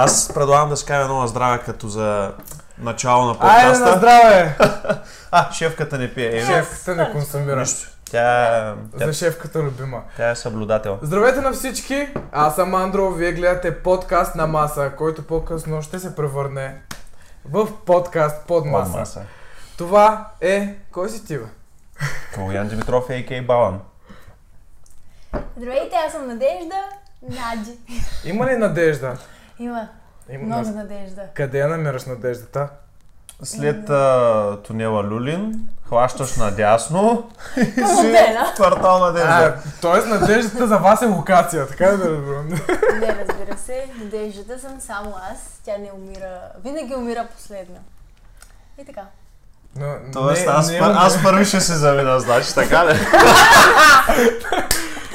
Аз предлагам да си кажа едно на здраве като за начало на Айде на подкаста. здраве! а, шефката не пие. Еми, Шефката не консумира. нищо. Тя, тя, За шефката любима. тя е съблюдател. Здравейте на всички! Аз съм Андро, вие гледате подкаст на маса, който по-късно ще се превърне в подкаст под маса. Маса. Това е... Кой си ти, бе? Калуян Димитров, а.к.а. Балан. Здравейте, аз съм Надежда. Наджи. Има ли надежда? Има Има много нас- надежда. Къде я намираш надеждата? След а, тунела Люлин, хващаш надясно и си квартал А, Надежда. тоест надеждата за вас е локация, така да разбирам. Не, разбира се, надеждата съм само аз. Тя не умира. Винаги умира последна. И така. Но, Тоест, не- аз, не пър, аз първи ще се замина, значи, така ли?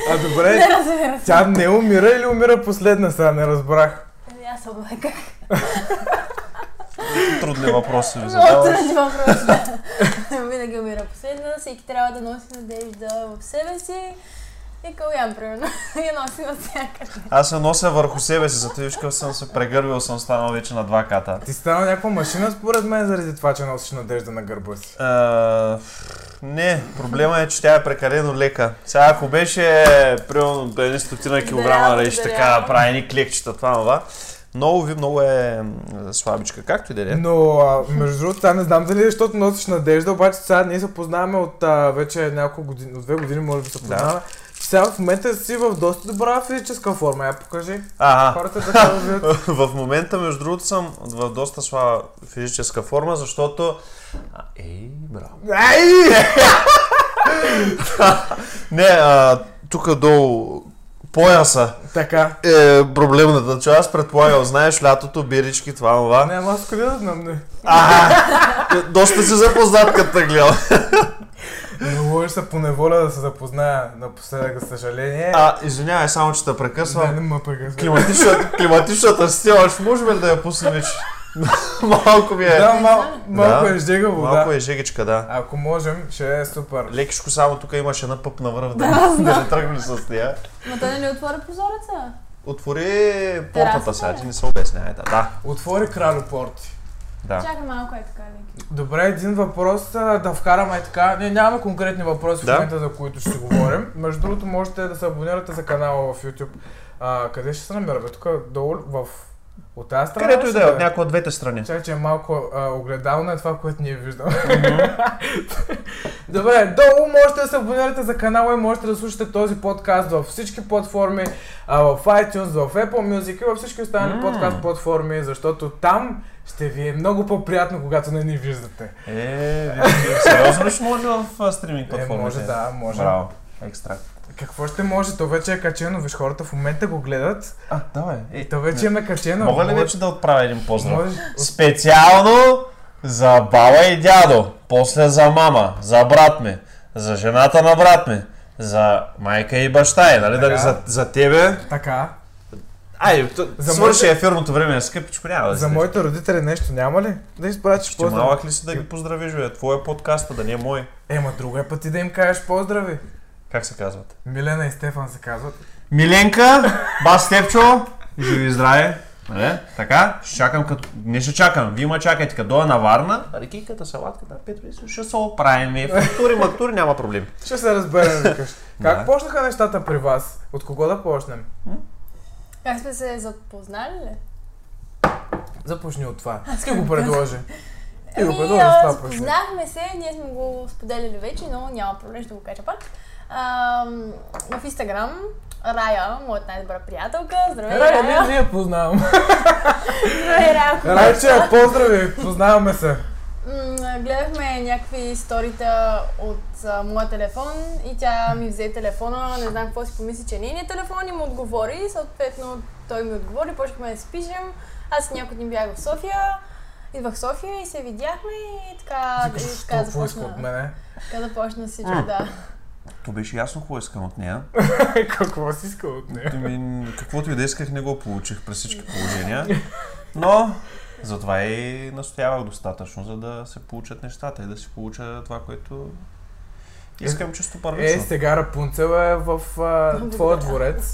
А добре, Не разбира се. тя не умира или умира последна сега, не разбрах. Аз съм майка. Трудни въпроси ви Много задаваш. трудни въпроси. да. Винаги умира последна. Всеки трябва да носи надежда в себе си. И Калян, примерно, я носи навсякъде. Аз се нося върху себе си, зато виж съм се прегърбил, съм станал вече на два ката. Ти стана някаква машина според мен заради това, че носиш надежда на гърба си. А, не, проблема е, че тя е прекалено лека. Сега ако беше, примерно, едни стотина килограма, Да, да рече благодаря. така, прави ни клекчета, това, това. Много ви, много е слабичка. Както и да е. Но, а, между другото, сега не знам дали е, защото носиш надежда, обаче сега ние се познаваме от а, вече няколко години, от две години може би се познаваме. Сега в момента си в доста добра физическа форма, я покажи. Ага. Хората да видят. В момента, между другото, съм в доста слаба физическа форма, защото... А, Ей, браво. Ай! Не, а, тук долу пояса Така. е проблемната част. Предполагам, знаеш, лятото, бирички, това, това. Не, аз къде да знам, не. Ага, доста си запознат, като те гледам. Не можеш се по неволя да се запозная напоследък, за съжаление. А, извинявай, само че те не, прекъсвам. не ме прекъсвай. Климатичната, климатичната система, ще можем ли да я пуснем вече? Малко ми е... Да, мал, малко Да. е жега вода. Малко е жегичка, да. Ако можем, ще е супер. Лекичко само тук имаш една пъп навръв, да, да не тръгне с нея. Ма той не ли отвори прозореца? Отвори портата сега, ти не се обяснявай. Да, да. Отвори кралю порти. да. Чакай малко е така, леки. Добре, един въпрос да вкараме така. Ние нямаме конкретни въпроси Да. в момента, за които ще си говорим. Между другото, можете да се абонирате за канала в YouTube. А, къде ще се намираме? Тук долу в... От тази страна? Където и да е, от някоя от двете страни. Чакай, че е малко а, огледално е това, което ние виждаме. Добре, долу можете да се абонирате за канала и можете да слушате този подкаст във всички платформи, а, в iTunes, в Apple Music и във всички останали подкаст платформи, защото там ще ви е много по-приятно, когато не ни виждате. Е, сериозно ли ще може в стриминг Е, платформите? може да, може. Браво. Екстра. Какво ще може? То вече е качено, виж хората в момента го гледат. А, давай. Е, То вече е качено. Мога ли вече да отправя един поздрав? Може... Специално за баба и дядо, после за мама, за брат ми, за жената на брат ми, за майка и баща и, нали? Така. Дали, за, за тебе. Така. Ай, т- За свърши моите- ефирното време, скъпичко, няма да За си. моите родители нещо няма ли? Да изпратиш поздрав. малък ли си да ги поздравиш, бе? Твоя подкаст, да не е мой. Ема друга път и да им кажеш поздрави. Как се казват? Милена и Стефан се казват. Миленка, бас Степчо, живи и здраве. Нали? Така, ще чакам като... Не ще чакам, вие ма чакайте, като дойда на Варна, рекийката, салатката, пет минути, ще се оправим. Фактури, мактури, няма проблем. Ще се разберем, викаш. Как Да. почнаха нещата при вас? От кого да почнем? Как сме се запознали ли? Започни от това. Ти го предложи. Ти го Ами, предложи това. Запознахме се, ние сме го споделяли вече, но няма проблем, ще го кажа пак. Ам, в Инстаграм Рая, моята най-добра приятелка, здравей, Рая, Рая. не, не я познавам. Здравей, Рая. Райче, поздрави, познаваме се. Гледахме някакви сторита от а, моя телефон и тя ми взе телефона, не знам какво си помисли, че е нейният телефон и му отговори. Съответно той ми отговори, почнахме да си пишем. Аз някой дни бях в София, идвах в София и се видяхме и така, и Викаш, така иска от започна, мене? така започна всичко, да. То беше ясно какво искам от нея. Какво си иска от нея? Ами, каквото и да исках, не го получих при всички положения. Но, затова и настоявах достатъчно, за да се получат нещата и да си получа това, което искам чисто Е, първично. сега Рапунцел е в а, твоя дворец.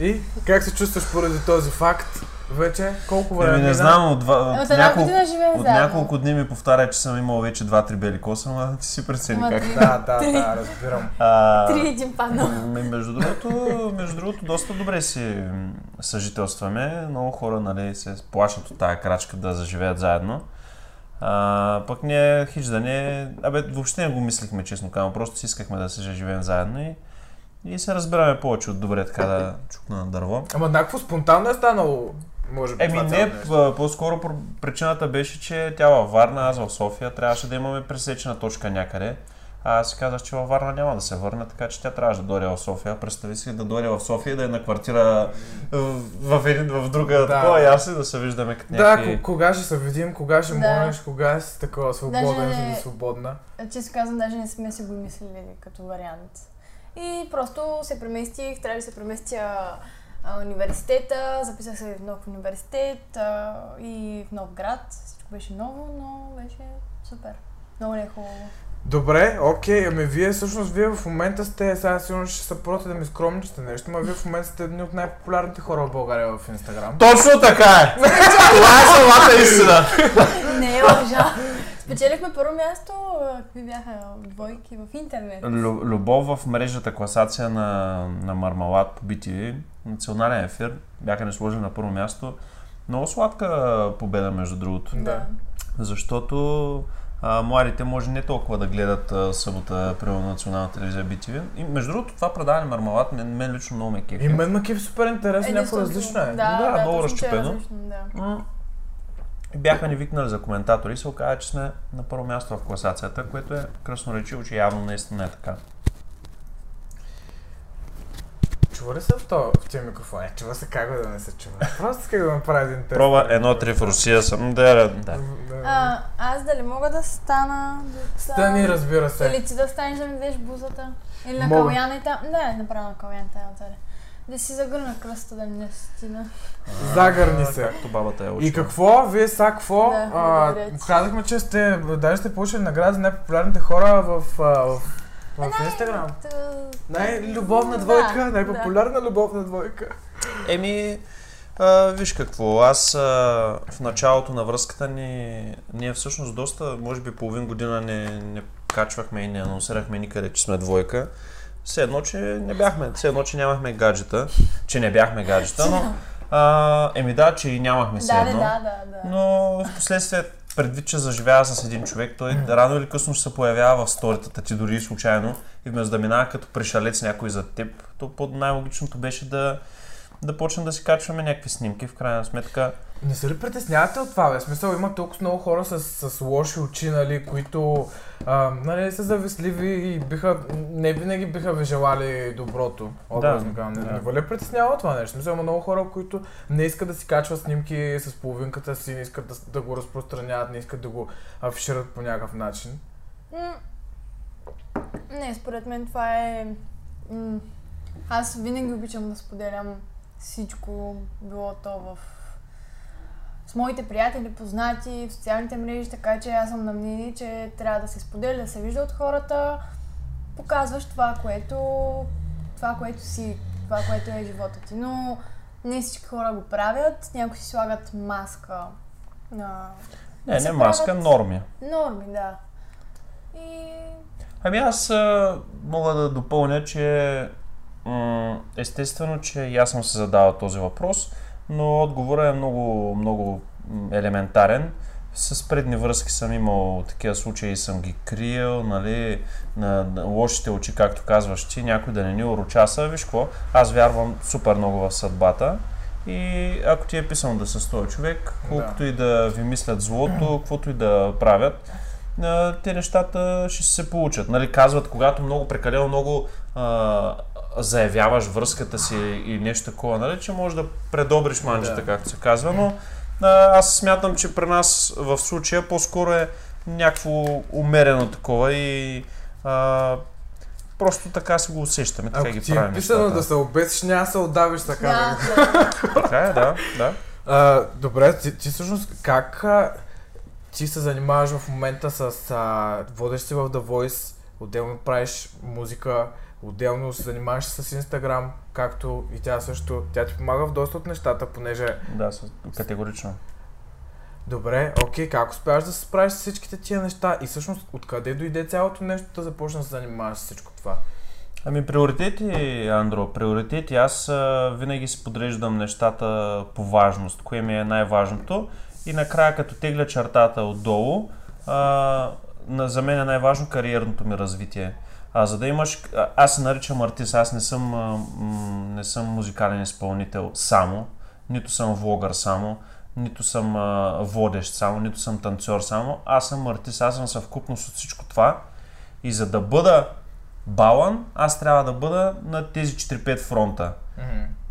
И как се чувстваш поради този факт? Вече колко време Еми, не знам, от, два, От от, една няколко, от няколко дни ми повтаря, че съм имал вече два-три бели коса, но ти си прецени как. Да, да, да, разбирам. А, Три един паднал. Между другото, между другото, доста добре си съжителстваме. Много хора нали, се плашат от тази крачка да заживеят заедно. А, пък ние хич да не... Абе, въобще не го мислихме, честно казвам. Просто си искахме да се живеем заедно и, и се разбираме повече от добре така да чукна на дърво. Ама някакво спонтанно е станало, може би. Еми това не, п- по-скоро пр- причината беше, че тя във Варна, аз в София, трябваше да имаме пресечена точка някъде. А аз си казах, че във Варна няма да се върне, така че тя трябваше да дойде в София. Представи си да дойде в София и да е на квартира в, в, един, в друга Да. такова и аз и да се виждаме като Да, някакви... ко- кога ще се видим, кога ще Да. молиш, кога си такова свободен Даже- или свободна. Често казвам, даже не сме си го мислили като вариант. И просто се преместих, трябва да се преместя а, университета, записах се в нов университет а, и в нов град. Всичко беше ново, но беше супер. Много е хубаво. Добре, окей, ами вие всъщност вие в момента сте, сега сигурно ще се проти да ми скромничите нещо, но вие в момента сте едни от най-популярните хора в България в Инстаграм. Точно така е! Това е самата истина! Не е лъжа. Спечелихме първо място, какви бяха двойки в интернет. Лю- Любов в мрежата класация на, на Мармалад по BTV, национален ефир, бяха ни сложили на първо място. Много сладка победа, между другото. Да. Защото а, младите може не толкова да гледат а, събота при национална телевизия BTV. И между другото, това предаване Мармалад мен, мен лично много ме кефи. И мен ма кеф супер интересно, някакво различно е. Да, Да, да, много е разчупено. различно, да. Бяха ни викнали за коментатори и се оказа, че сме на първо място в класацията, което е красноречиво, че явно наистина е така. Чува ли се в, то, в тия микрофони? Чува се как да не се чува. Просто как да направя един тест. Проба едно-три в Русия съм. Да, да, да. А, аз дали мога да стана? Да, Стани, разбира се. Или ти да станеш да ми дадеш бузата? Или на Мога. каляна и там? Не, направо на каляна там отзаде. Да си загърна кръста да не стина. Загърни се. Както бабата е учила. И какво? Вие са какво? Да, а, казахме, че сте, даже сте получили награда за най-популярните хора в, в, в Инстаграм. Та- Най-любовна двойка, да. най-популярна любовна двойка. Еми, а, виж какво, аз а, в началото на връзката ни, ние всъщност доста, може би половин година не, не качвахме и не анонсирахме никъде, че сме двойка. Все едно, че не бяхме, все едно, че нямахме гаджета, че не бяхме гаджета, но а, еми да, че и нямахме все Да, да, едно. да, да, да. Но в последствие, предвид, че заживява с един човек, той рано или късно се появява в сторитата ти, дори случайно. И вместо да минава като пришалец някой за теб, то най-логичното беше да, да почнем да си качваме някакви снимки. В крайна сметка, Не се ли притеснявате от това, бе? Смисъл, има толкова много хора с, с лоши очи, нали, които а, нали, са завистливи и биха, не винаги биха ви желали доброто. Образно Да, казвам. Не, да. не ли притеснява това нещо? Смисъл, има много хора, които не искат да си качват снимки с половинката си, не искат да, да го разпространяват, не искат да го афишират по някакъв начин. Не, според мен това е... Аз винаги обичам да споделям всичко, било то в с моите приятели, познати, в социалните мрежи, така че аз съм на мнение, че трябва да се споделя, да се вижда от хората, показваш това, което, това, което си, това, което е живота ти. Но не всички хора го правят, някои си слагат маска на не, не маска, правят- норми. норми, да. И Ами аз а, мога да допълня, че м- естествено, че и аз съм се задавал този въпрос, но отговорът е много, много елементарен. С предни връзки съм имал такива случаи съм ги криел, нали, на, лошите очи, както казваш ти, някой да не ни урочаса. Виж какво, аз вярвам супер много в съдбата и ако ти е писано да се с този човек, колкото и да ви мислят злото, каквото и да правят, те нещата ще се получат. Нали, казват, когато много прекалено много а, заявяваш връзката си и нещо такова, нали, че можеш да предобриш манджата, Да. както се казва, но а, аз смятам, че при нас в случая по-скоро е някакво умерено такова и а, просто така си го усещаме, така Ако ги ти е правим писано нещата. да се обесиш, няма да се отдавиш така. да, бе. да. Така е, да, да. А, добре, ти, ти всъщност как а, ти се занимаваш в момента с... А, водиш си в The Voice, отделно правиш музика, Отделно се занимаваш с Инстаграм, както и тя също. Тя ти помага в доста от нещата, понеже... Да, категорично. Добре, окей, как успяваш да се справиш с всичките тия неща? И всъщност откъде дойде цялото нещо да започнеш да се занимаваш с всичко това? Ами приоритети, Андро, приоритети. Аз а, винаги си подреждам нещата по важност, кое ми е най-важното. И накрая, като тегля чертата отдолу, а, на, за мен е най-важно кариерното ми развитие. А за да имаш... Аз се наричам артист, аз не съм, м, не съм музикален изпълнител само, нито съм влогър само, нито съм а, водещ само, нито съм танцор само. Аз съм артист, аз съм съвкупност от всичко това. И за да бъда балан, аз трябва да бъда на тези 4-5 фронта.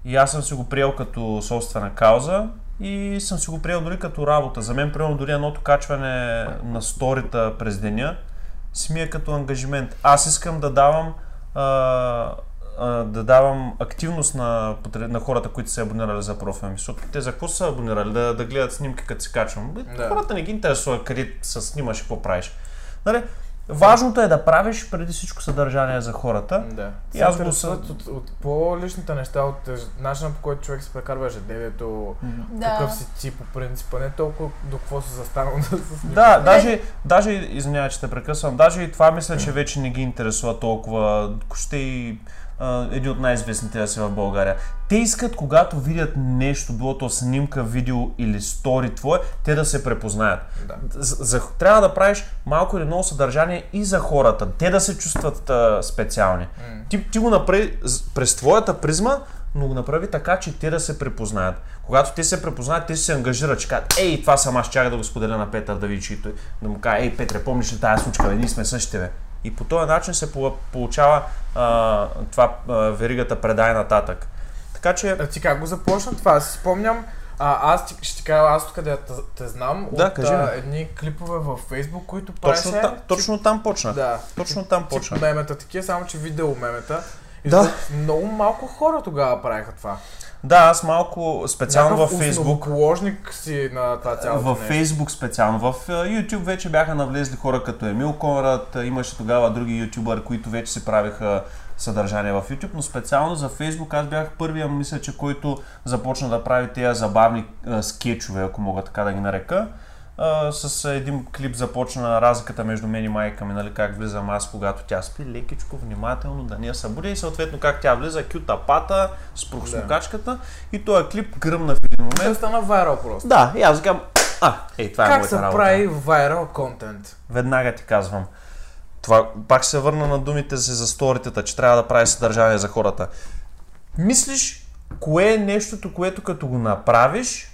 И аз съм си го приел като собствена кауза и съм си го приел дори като работа. За мен, примерно, дори едното качване на сторита през деня си ми е като ангажимент. Аз искам да давам а, а, да давам активност на, на хората, които са абонирали за профила ми. Защото те за какво са абонирали? Да, да гледат снимки, като се качвам. Да. Хората не ги интересува къде се снимаш и какво правиш. Нали? Важното е да правиш преди всичко съдържание за хората. Да. И Се аз го интересуват от, от по-личните неща, от еж- начина по който човек се прекарва ежедневието, Да. какъв си ти по принцип, не толкова до какво си застанал да се снимаш. Да, даже, даже, извинявай, че те прекъсвам, даже и това мисля, че вече не ги интересува толкова. Ще и един от най-известните да си в България. Те искат, когато видят нещо, било то снимка, видео или стори твое, те да се препознаят. Да. За, за, трябва да правиш малко или много съдържание и за хората, те да се чувстват а, специални. М. Ти, ти го направи през твоята призма, но го направи така, че те да се препознаят. Когато те се препознаят, те се ангажират, че казват, ей, това съм аз, чакай да го споделя на Петър да види, че той, да му каже, ей, Петре, помниш ли тази случка, бе, ние сме същите, бе. И по този начин се получава а, това а, веригата предай нататък. Така че, А ти как го започна това? Аз си спомням, а, аз ти, ще ти кажа, аз къде те, те знам, Да, от кажи а, едни клипове във Фейсбук, които точно, правеше... там, точно там почна. Да. Точно там Тип почна. мемета такива, само че видео мемета. Да. Много малко хора тогава правиха това. Да, аз малко специално във Някакъв Фейсбук. основоположник си на това цялото В нещо. Фейсбук специално. В а, YouTube вече бяха навлезли хора като Емил Конрад, а, имаше тогава други ютубъри, които вече си правиха съдържание в YouTube, но специално за Фейсбук аз бях първия, мисля, че който започна да прави тези забавни а, скетчове, ако мога така да ги нарека. А, с един клип започна разликата между мен и майка ми, нали, как влизам аз, когато тя спи, лекичко, внимателно, да не я събудя и съответно как тя влиза, кюта пата с прохосмокачката и този клип гръмна в един момент. Той стана вайрал просто. Да, и аз казвам, а, ей, това е как моята се работа. прави вайрал контент? Веднага ти казвам. Това, пак се върна на думите си за сторитета, че трябва да прави съдържание за хората. Мислиш, кое е нещото, което като го направиш,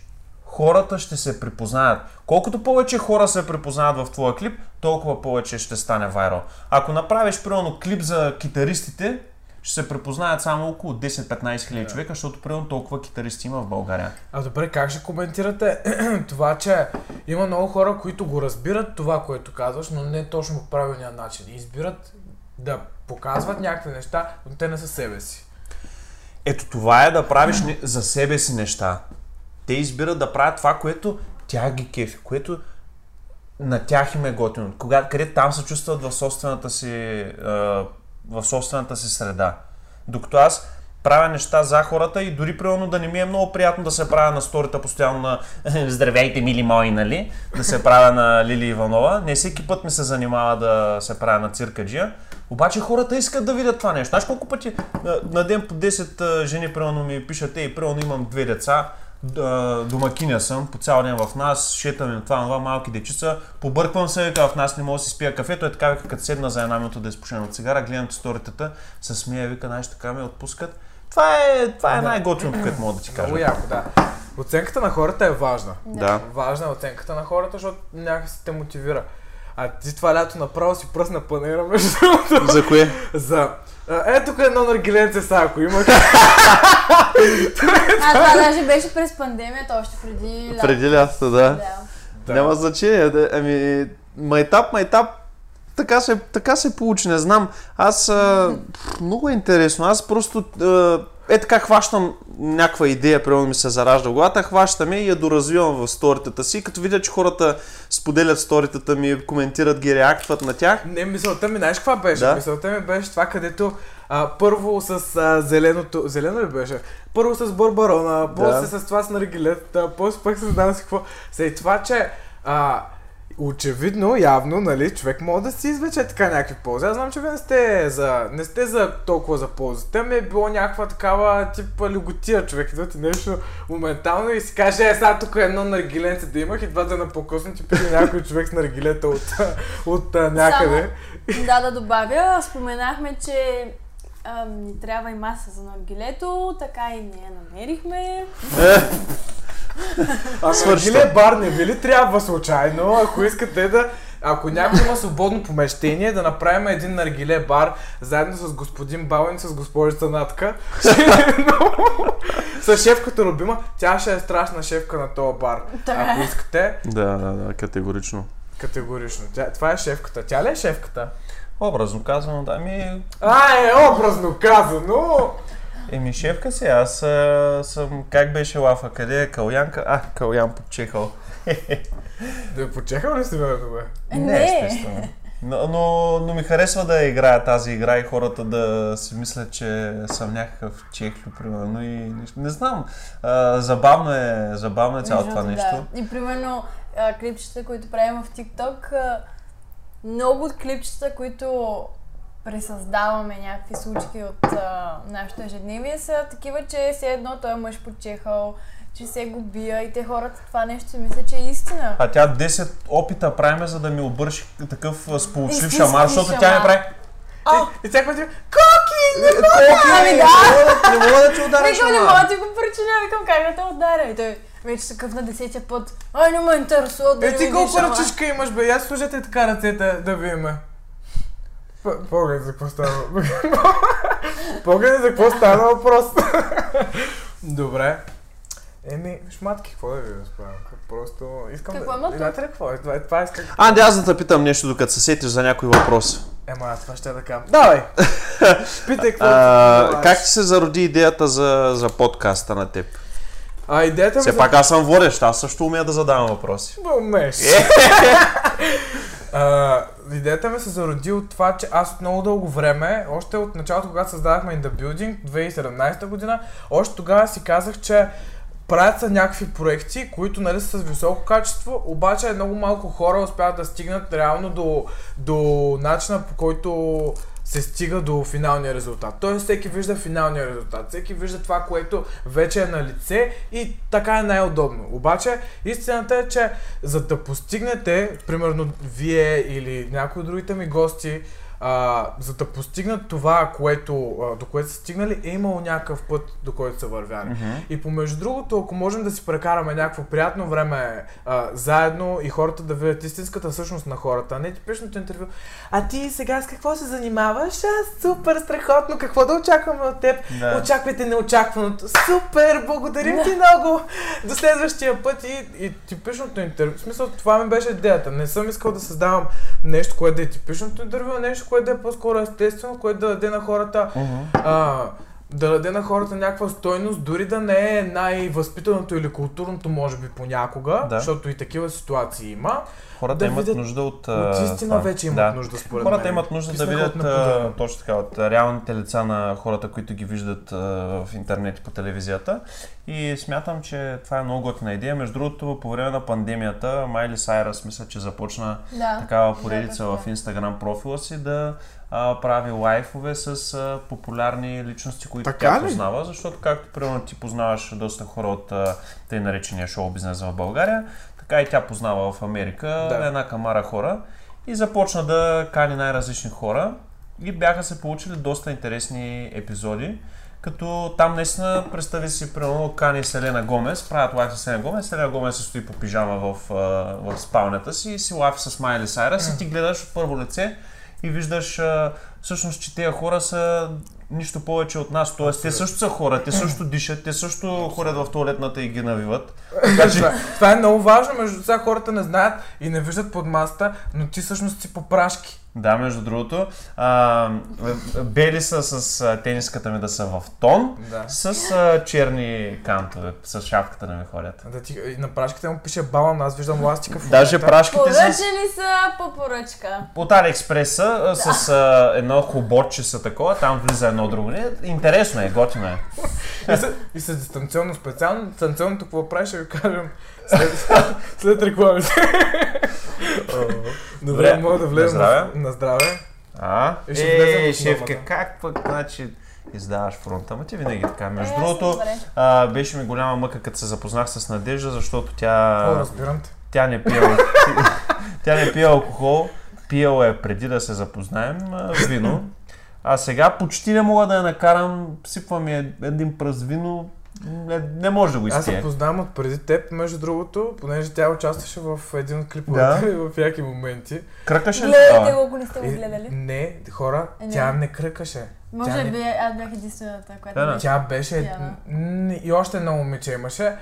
хората ще се припознаят. Колкото повече хора се припознаят в твоя клип, толкова повече ще стане вайрал. Ако направиш, примерно, клип за китаристите, ще се препознаят само около 10-15 хиляди Да. човека, защото примерно толкова китаристи има в България. А добре, как ще коментирате това, че има много хора, които го разбират това, което казваш, но не точно по правилния начин. Избират да показват някакви неща, но те не са себе си. Ето това е да правиш за себе си неща. Те избират да правят това, което тя ги кефи, което на тях им е готино. Кога, къде там се чувстват в собствената си, в собствената си среда. Докато аз правя неща за хората и дори примерно да не ми е много приятно да се правя на сторита постоянно на Здравейте, мили мои, нали? Да се правя на Лили Иванова. Не всеки път ми се занимава да се правя на циркаджия. Обаче хората искат да видят това нещо. Знаеш колко пъти на, ден по 10 а, жени примерно ми пишат, ей, примерно имам две деца, домакиня съм, по цял ден в нас, шетаме на това, на това, малки дечица, побърквам се, вика, в нас не мога да си спия кафето, е така, вика, като седна за една минута да изпушена от цигара, гледам сторитата, се смея, вика, знаеш, така ме отпускат. Това е, това е Да. най-готиното, което мога да ти кажа. Много яко, да. Оценката на хората е важна. Да. Важна е оценката на хората, защото някакси те мотивира. А ти това лято направо си пръсна панера между другото. За кое? За... Е, тук е едно наргиленце са, ако имаш. А, това даже беше през пандемията, още преди лято. Преди лятото, да. Да. Няма значение. Ами, майтап, майтап, така се, така се получи, не знам. Аз, а, много е интересно. Аз просто а, е така хващам някаква идея, примерно ми се заражда в главата, хващам я и я доразвивам в сторитата си, като видя, че хората споделят сторитата ми, коментират ги, реактват на тях. Не, мисълта ми, знаеш каква беше? Да. Мисълта ми беше това, където а, първо с а, зеленото, зелено ли беше? Първо с барбарона, после с това с наргилета, после пък с знам си какво. След това, че а, очевидно, явно, нали, човек може да си извлече така някакви ползи. Аз знам, че вие не сте за, не сте за толкова за ползите. Ми е било някаква такава тип лиготия човек. Идва ти нещо моментално и си каже, е, сега тук едно наргиленце да имах и два дена по-късно ти пише някой човек с наргилета от, от, а, някъде. Да, да добавя, споменахме, че ам, ни трябва и маса за наргилето, така и не я намерихме. А Свършва. наргиле бар не ви ли трябва случайно, ако искате да... Ако някой има свободно помещение, да направим един наргиле бар, заедно с господин Бален и с госпожица Натка. с шефката Рубима. Тя ще е страшна шефка на този бар. Ако е. искате, Да, да, да, категорично. категорично. Тя, това е шефката. Тя ли е шефката? Образно казано, да, ми, А, е образно казано! еми шефка си, аз а, съм, как беше лафа, къде е Калянка? А, Калян подчехал. Да почехал ли си ме бе? Е, Не, естествено. Но, но, но ми харесва да играя тази игра и хората да си мислят, че съм някакъв чехлю, примерно. И не, не знам. А, забавно е, забавно е цялото това нещо. Да. И примерно а, клипчета, които правим в TikTok, а, много от клипчета, които пресъздаваме някакви случки от а, нашето ежедневие са такива, че все едно той е мъж почехал, че се го бия и те хората това нещо мислят, че е истина. А тя 10 опита правиме, за да ми обърши такъв сполучлив шамар, защото тя ми шамар. прави... И, и ти, Коки! Не Колки, Ами да. не мога да- мога ти ударя Викам, не шамар. мога да ти го причиня, викам как да те ударя. И той вече такъв на десетия път. Ай, не ме интересува да Е, ти колко ръчичка имаш, бе? Я служете така ръцете да видиме. П- Поглед за какво става. Поглед за какво става въпрос. Добре. Еми, шматки, какво да ви разправям? Просто искам Какво да... има? Знаете ли какво е? Това, това искам... А, да, аз да те питам нещо, докато се сетиш за някой въпрос. Ема, аз това ще да кажа. Давай! Питай какво как ти се зароди идеята за, за подкаста на теб? А идеята ми Все за... пак аз съм водещ, аз също умея да задавам въпроси. Умееш. А, идеята ми се зароди от това, че аз от много дълго време, още от началото, когато създадахме In The Building, 2017 година, още тогава си казах, че правят се някакви проекти, които нали, са с високо качество, обаче много малко хора успяват да стигнат реално до, до начина по който се стига до финалния резултат. Тоест всеки вижда финалния резултат, всеки вижда това, което вече е на лице и така е най-удобно. Обаче истината е, че за да постигнете, примерно вие или някои от другите ми гости, а, за да постигнат това, което, а, до което са стигнали, е имало някакъв път, до който са вървяли. И помежду другото, ако можем да си прекараме някакво приятно време а, заедно и хората да видят истинската същност на хората, а не типичното интервю. А ти сега с какво се занимаваш? А, супер, страхотно, какво да очакваме от теб? Да. Очаквайте неочакваното. Супер, благодарим ти много. До следващия път и, и типичното интервю. В смисъл, това ми беше идеята. Не съм искал да създавам нещо, което да е типичното интервю, а нещо, което да е по-скоро естествено, което да даде на хората а, да даде на хората някаква стойност, дори да не е най-възпитаното или културното, може би понякога, Да. защото и такива ситуации има. Хората Да имат видят- нужда от... От истина това. вече имат да. нужда, според Хората мен. имат нужда да Писнаха от видят а, точно така, от реалните лица на хората, които ги виждат а, в интернет и по телевизията. И смятам, че това е много готина идея. Между другото, по време на пандемията, Майли Сайрас мисля, че започна Да. такава Да, поредица точно. в Инстаграм профила си да а, прави лайфове с а, популярни личности, които Така тя ли? познава, защото както примерно ти познаваш доста хора от а, тъй наречения шоу бизнес в България, така и тя познава в Америка Да. една камара хора и започна да кани най-различни хора и бяха се получили доста интересни епизоди. Като там наистина, представи си, примерно, Кани Селена Гомес, правят лайф с Селена Гомес, Селена Гомес се стои по пижама в, в спалнята си и си лайф с Майли Сайрас и ти гледаш от първо лице и виждаш а, всъщност, че тези хора са нищо повече от нас. Тоест, те също са хора, те също дишат, те също ходят в туалетната и ги навиват. Така че, това, е много важно, между сега хората не знаят и не виждат под масата, но ти всъщност си по прашки. Да, между другото. А, бели са с а, тениската ми да са в тон, Да. с а, черни кантове, с шапката да ми ходят. Да ти, на прашките му пише балон, аз виждам ластика в Даже прашките с, Поръчани са по поръчка. от Алиекспреса с а, едно хуботче са такова, там влиза едно друго. Не, интересно е, готино е. И с, и с дистанционно специално. Дистанционното какво прави, ще ви кажем след, след рекламите. Добре, мога да влезем на здраве. на здраве. А? И ще Е, шефка, как пък, значи, издаваш фронта? Ма ти винаги така. Между Е, другото, а, беше ми голяма мъка, като се запознах с Надежда, защото тя... О, разбирам те. Тя не пие, тя не пие алкохол, пиела е преди да се запознаем вино. А сега почти не мога да я накарам, сипвам я един пръст вино, не, не може да го Аз се познавам от преди теб, между другото, понеже тя участваше в един от клиповете в яки моменти. Кръкаше ли Гледайте това? го, ако не сте го гледали. не, хора, Е, не. тя не кръкаше. Може тя не- би аз бях единствената, която Да, да. Тя беше... м, И още едно момиче имаше.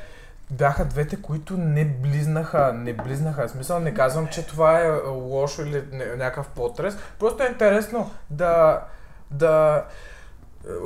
Бяха двете, които не близнаха, не близнаха. В смисъл не казвам, че това е лошо или някакъв потрес. Просто е интересно да... да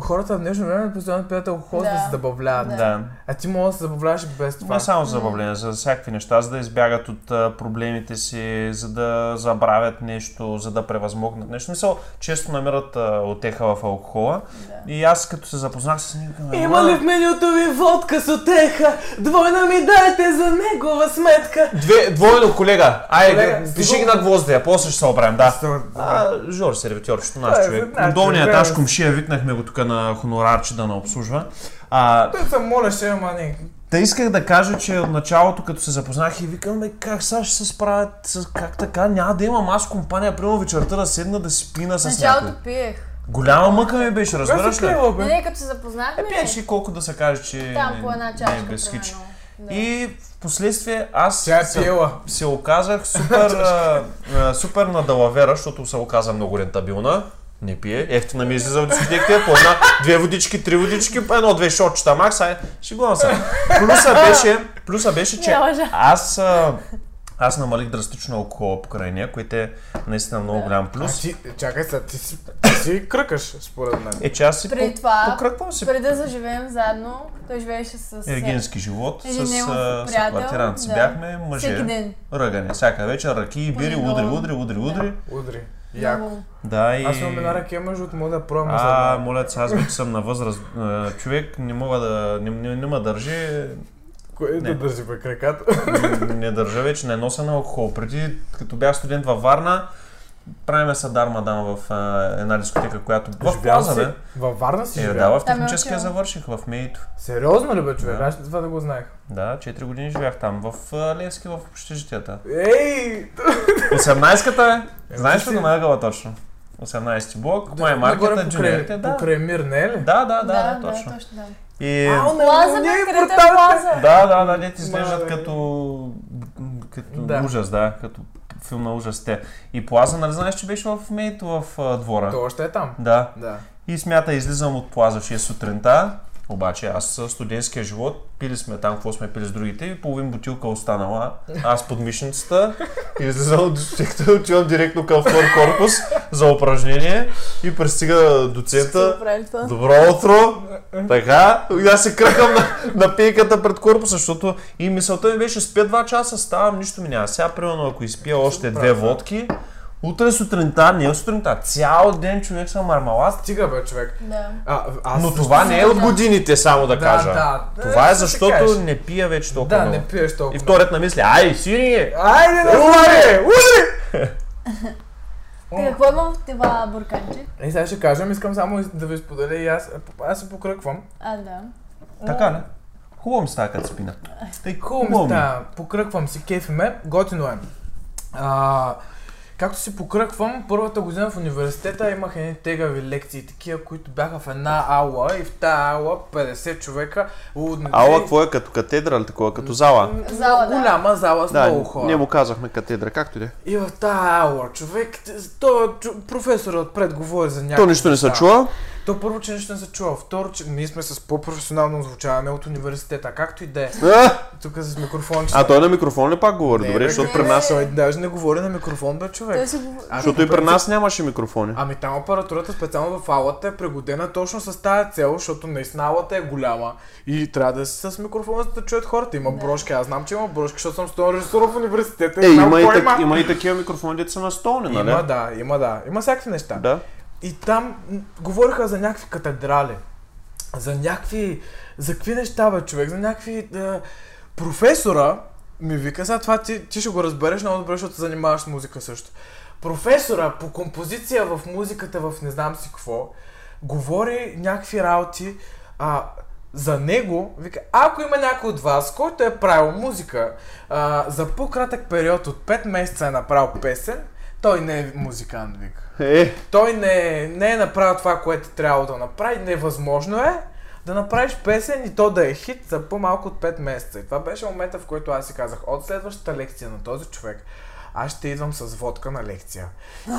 хората в днешно време постоянно пият алкохол, за да Да. се забавляват. Да. А ти можеш да се забавляваш без това. Не само за забавление, за всякакви неща, за да избягат от а, проблемите си, за да забравят нещо, за да превъзмогнат нещо. Мисъл, често намират а, отеха в алкохола. Да. И аз като се запознах с него, казвам, Има ли в менюто ви водка с отеха? Двойна ми дайте за негова сметка. Две, двойно, колега. Колега, пиши ги на гвоздия, после ще се оправим, да. А, Жор, сервитьорчето, Да, наш е, човек. Долният човек, етаж комшия, викнахме го тук на хонорарче да не обслужва. А, Той се молеше, ама не. Та исках да кажа, че от началото, като се запознах и викам, бе, как сега ще се справят, с, как така, няма да имам аз компания, примерно вечерта да седна да си пина с някой. началото пиех. Голяма мъка ми беше, разбираш ли? Не, не, като се запознахме. Е, пиеш и колко да се каже, че Там по една не е чашка, без хич. Да. И в последствие аз Тя е се, се оказах супер, а, а, супер на далавера, защото се оказа много рентабилна. Не пие. Ефтина ми излиза в дискотеките по една, две водички, три водички, по едно, две шотчета макс. Ай, шегувам се. Плюса беше, плюса беше, че аз, а, аз намалих драстично алкохола покрай нея, което е наистина много Да. голям А плюс. ти, чакай сега, ти си, ти си кръкаш, според мен. Е, че аз си Преди по- това, покръквам си преди да заживеем заедно, той живееше с... ергенски живот с, а, с квартиранци. да. Бяхме мъже. Всеки ден. Ръгане. Всяка вечер ръки, бири, удри, удри, удри, удри. Удри. Яко. Да, и... Аз имам една ръка, между другото, мога да пробвам А, моля се, аз вече съм на възраст а, човек, не мога да... Не, не, не ме държи, Кое да не. държи бе краката? не, не държа вече, не нося на алкохол. Преди, като бях студент във Варна, правиме Садар Мадам в а, една дискотека, която... В Живял Плаза, бе. Във Варна си Е, живял? да, в Там е техническия учила. завърших, в Мейто. Сериозно ли бе, човек? Да. Аз това да го знаех. Да, 4 години живях там, в а, Левски, в общежитията. Ей! 18-ката е? Знаеш ли го на точно? 18-ти блок, май Нагоре маркета, джуниорите, да. Покрай мир, не е ли? Да, да, да, да, да, точно. точно да. И... Ау, не, Плаза, не, е. Да, да, да, не ти изглеждат като, като Да. ужас, да, като филм на ужасите. И Плаза, нали знаеш, че беше в Мейто в а, двора? То още е там. Да. Да. И смята, излизам от Плаза в 6 сутринта, обаче аз със студентския живот, пили сме там, какво сме пили с другите, и половин бутилка останала, аз под мишницата, и излизам от дискотеката, отивам директно към втор корпус за упражнение и пристига доцента. Добро утро! Така, и аз се кръкам на, на пейката пред корпуса, защото и мисълта ми беше спя 2 часа, ставам, нищо ми няма. Сега, примерно, ако изпия още две водки, утре сутринта, не сутринта, цял ден човек съм мармалат. Стига бе, човек. Да. А, аз Но това не е от Да. годините, само да, Да, кажа. да. Това е Е, защото не пия вече толкова Да, много. не пиеш толкова. И вторият на мисли, ай, сири! Айде да Удари! Удари! Ти какво има в това бурканче? Е, сега ще кажем, искам само да ви споделя и аз. Аз се покръквам. А, да. Така ли? Хубаво ми става като спина. Тъй Хубаво ми става. Покръквам си, кефи ме, готино е. А, както си покръквам, първата година в университета имах едни тегави лекции, такива, които бяха в една аула и в тази аула 50 човека. лудници. Ала, какво е като катедра или такова, като зала? Зала, да. Голяма зала с много хора. му казахме катедра, както и да е. И в тази аула, човек, то професорът отпред говори за някакви То нищо не се чува. То първо, че нищо не се чува. Второ, че ние сме с по-професионално звучаване от университета. Както и да е. Тук с микрофон. а той на микрофон ли пак говори? Не, Добре, бе, защото не, при нас... Той даже не говори на микрофон, бе, човек. Той си. А, Защото и при нас нямаше микрофони. Ами там апаратурата специално в аулата е пригодена точно с тази цел, защото наистина аулата е голяма и трябва да си с микрофона, за да чуят хората. Има брошки, аз знам, че има брошки, защото съм стол режисур в университета. Е, и знам има и, так, има и такива микрофони, дето са на столни, нали? Има, да, има, да. Има всякакви неща. Да. И там говориха за някакви катедрали. За някакви... За какви неща, бе, човек? За някакви... Е, професора ми вика, сега това ти, ти ще го разбереш много добре, защото занимаваш с музика също. Професора по композиция в музиката, в не знам си какво, говори някакви работи, а, за него, вика, ако има някой от вас, който е правил музика, а, за по-кратък период от 5 месеца е направил песен, той не е музикант, вика. Е, Той не, не е направил това, което трябвало да направи. Невъзможно е да направиш песен и то да е хит за по-малко от 5 месеца. И това беше момента, в който аз си казах, от следващата лекция на този човек, аз ще идвам с водка на лекция.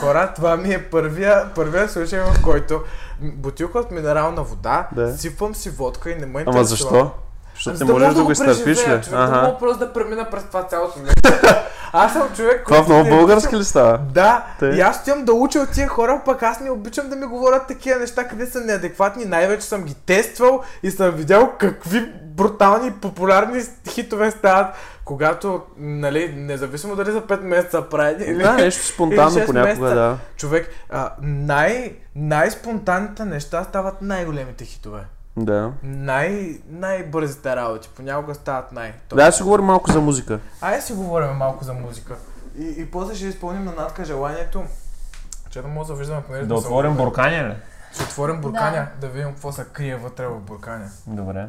Хора, това ми е първия, първия случай, в който бутилка от минерална вода, Да. сипвам си водка и не ме ама защо? Защото За не можеш да го изтърпиш ли? човек, Ага. мога просто да премина през това цялото нещо. Аз съм човек, Това в много не български ли става? да, Те. и аз отивам да уча от тия хора, пък аз не обичам да ми говорят такива неща, къде са неадекватни. Най-вече съм ги тествал и съм видял какви брутални популярни хитове стават, когато, нали, независимо дали за 5 месеца прави или... Да, нещо спонтанно понякога, месеца. да. Човек, а, най, най-спонтанните неща стават най-големите хитове. Да. Най, най-бързите работи, понякога стават най Да, си говорим малко за музика. Айде си говорим малко за музика. И, и после ще изпълним на Натка желанието, че да може да виждаме понеже Да отворим бурканя ли? Ще отворим бурканя, да. видим какво се крие вътре в бурканя. Добре.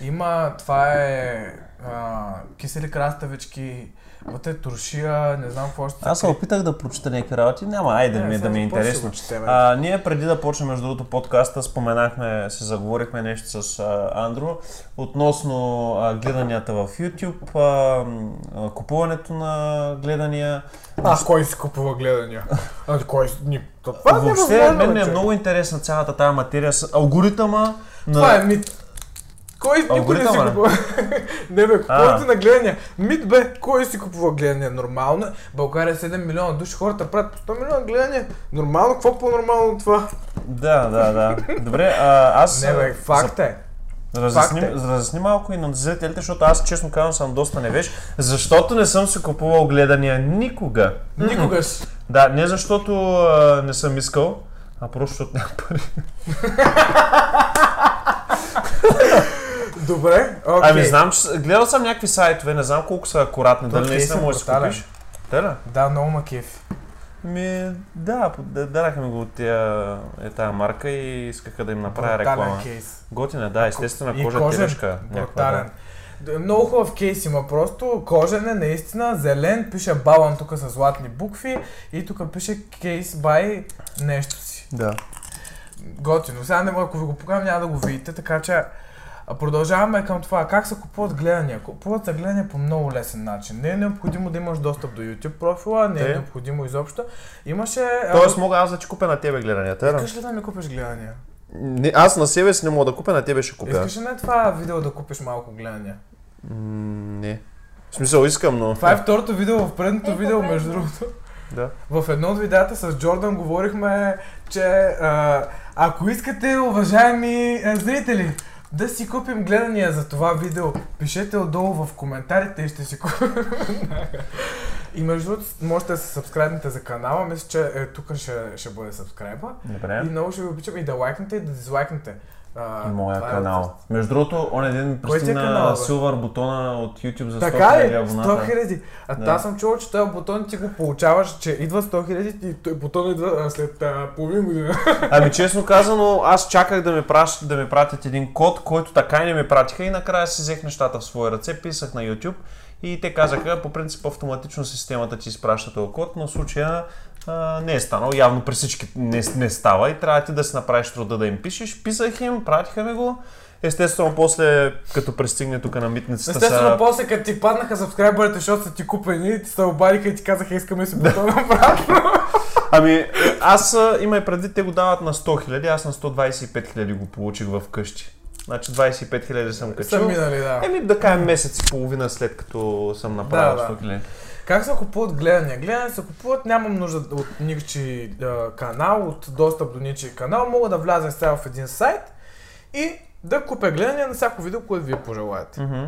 Има, това е а, кисели краставички, вътре туршия, не знам какво ще Аз се опитах да прочета някакви работи, няма, айде Не, ми, сега да ми е интересно. четем. А, ние преди да почнем между другото подкаста, споменахме, се заговорихме нещо с а, Андро относно а, гледанията в YouTube, а, а, купуването на гледания. А, кой си купува гледания? А, кой. Ни... То, Това е Въобще, мен ми е много интересна цялата тази материя с алгоритъма на... Това е мит. Кой никой не си купува? не бе, А. купувате на гледания. Мит бе, кой си купува гледания? Нормално. е. България е 7 милиона души, хората правят по 100 милиона гледания. Нормално, какво по-нормално от това? Да, да, да. Добре, а, аз... Не бе, а, факт е. Разясни, е. разясни малко и на зрителите, защото аз честно казвам съм доста невеж, защото не съм си купувал гледания никога. Никогаш. Да, не защото а, не съм искал, а просто защото няма пари. Добре, окей. Ами знам, че гледал съм някакви сайтове, не знам колко са акуратни, дали наистина е можеш да купиш. Те ли? Да, много ма кеф. Ми, да, да- дараха ми го от тия, е, тая марка и искаха да им направя реклама. Кейс. Готина, да, естествена И кожа, кожен, телешка. Брутален. Д- Много хубав кейс има, просто кожен е наистина зелен, пише балан тук с златни букви и тук пише кейс бай нещо си. Да. Готино. Сега не, ако ви го покажа, няма да го видите, така че продължаваме към това. Как се купуват гледания? Купуват се гледания по много лесен начин. Не е необходимо да имаш достъп до YouTube профила, не е Те? необходимо изобщо. Имаше... Тоест мога аз да ти купя на тебе гледанията, да? Искаш ли да ми купиш гледания? Не, аз на себе си не мога да купя, на тебе ще купя. Искаш ли на това видео да купиш малко гледания? М, не. В смисъл искам, но... Това е второто видео в предното Е, видео, между другото. Да. В едно от видеята с Джордан говорихме, че а, ако искате, уважаеми а, зрители, да си купим гледания за това видео, пишете отдолу в коментарите и ще си купим. и между другото, можете да се сабскрайбнете за канала, мисля, че е, тук ще, ще бъде сабскрайба. Добре. И много ще ви обичам и да лайкнете и да дизлайкнете. А, Моя е канал. Между другото, он един ми Кой ти е канал, пристигна бе? силвър бутона от YouTube за 100 Така ли? 000 100 абоната. хиляди. А Да. аз съм чувал, че този бутон ти го получаваш, че идва 100 хиляди и той бутон идва а, след а, половин година. Ами честно казано, аз чаках да ми, праш, да ми пратят един код, който така и не ми пратиха и накрая си взех нещата в своя ръце, писах на YouTube и те казаха, по принцип автоматично системата ти изпраща този код, но в случая а, не е станал, явно при всички не, не става и трябва ти да си направиш труда да им пишеш. Писах им, пратиха ми го. Естествено, после, като пристигне тук на митницата, Естествено, са... после като ти паднаха сабскрайбърите, защото са ти купени, ти се обадиха и ти казаха, искаме си бутона обратно. Ами, аз има и предвид, те го дават на 100 хиляди, аз на 125 хиляди го получих в къщи. Значи 25 хиляди съм Са качил. минали, да. Еми да кажем месец и половина след като съм направил Да, да. 100 хиляди. Как се купуват гледания? Гледания се купуват, нямам нужда от ничи канал, от достъп до ничи канал. Мога да вляза сега в един сайт и да купя гледания на всяко видео, което вие пожелаете. Мгм.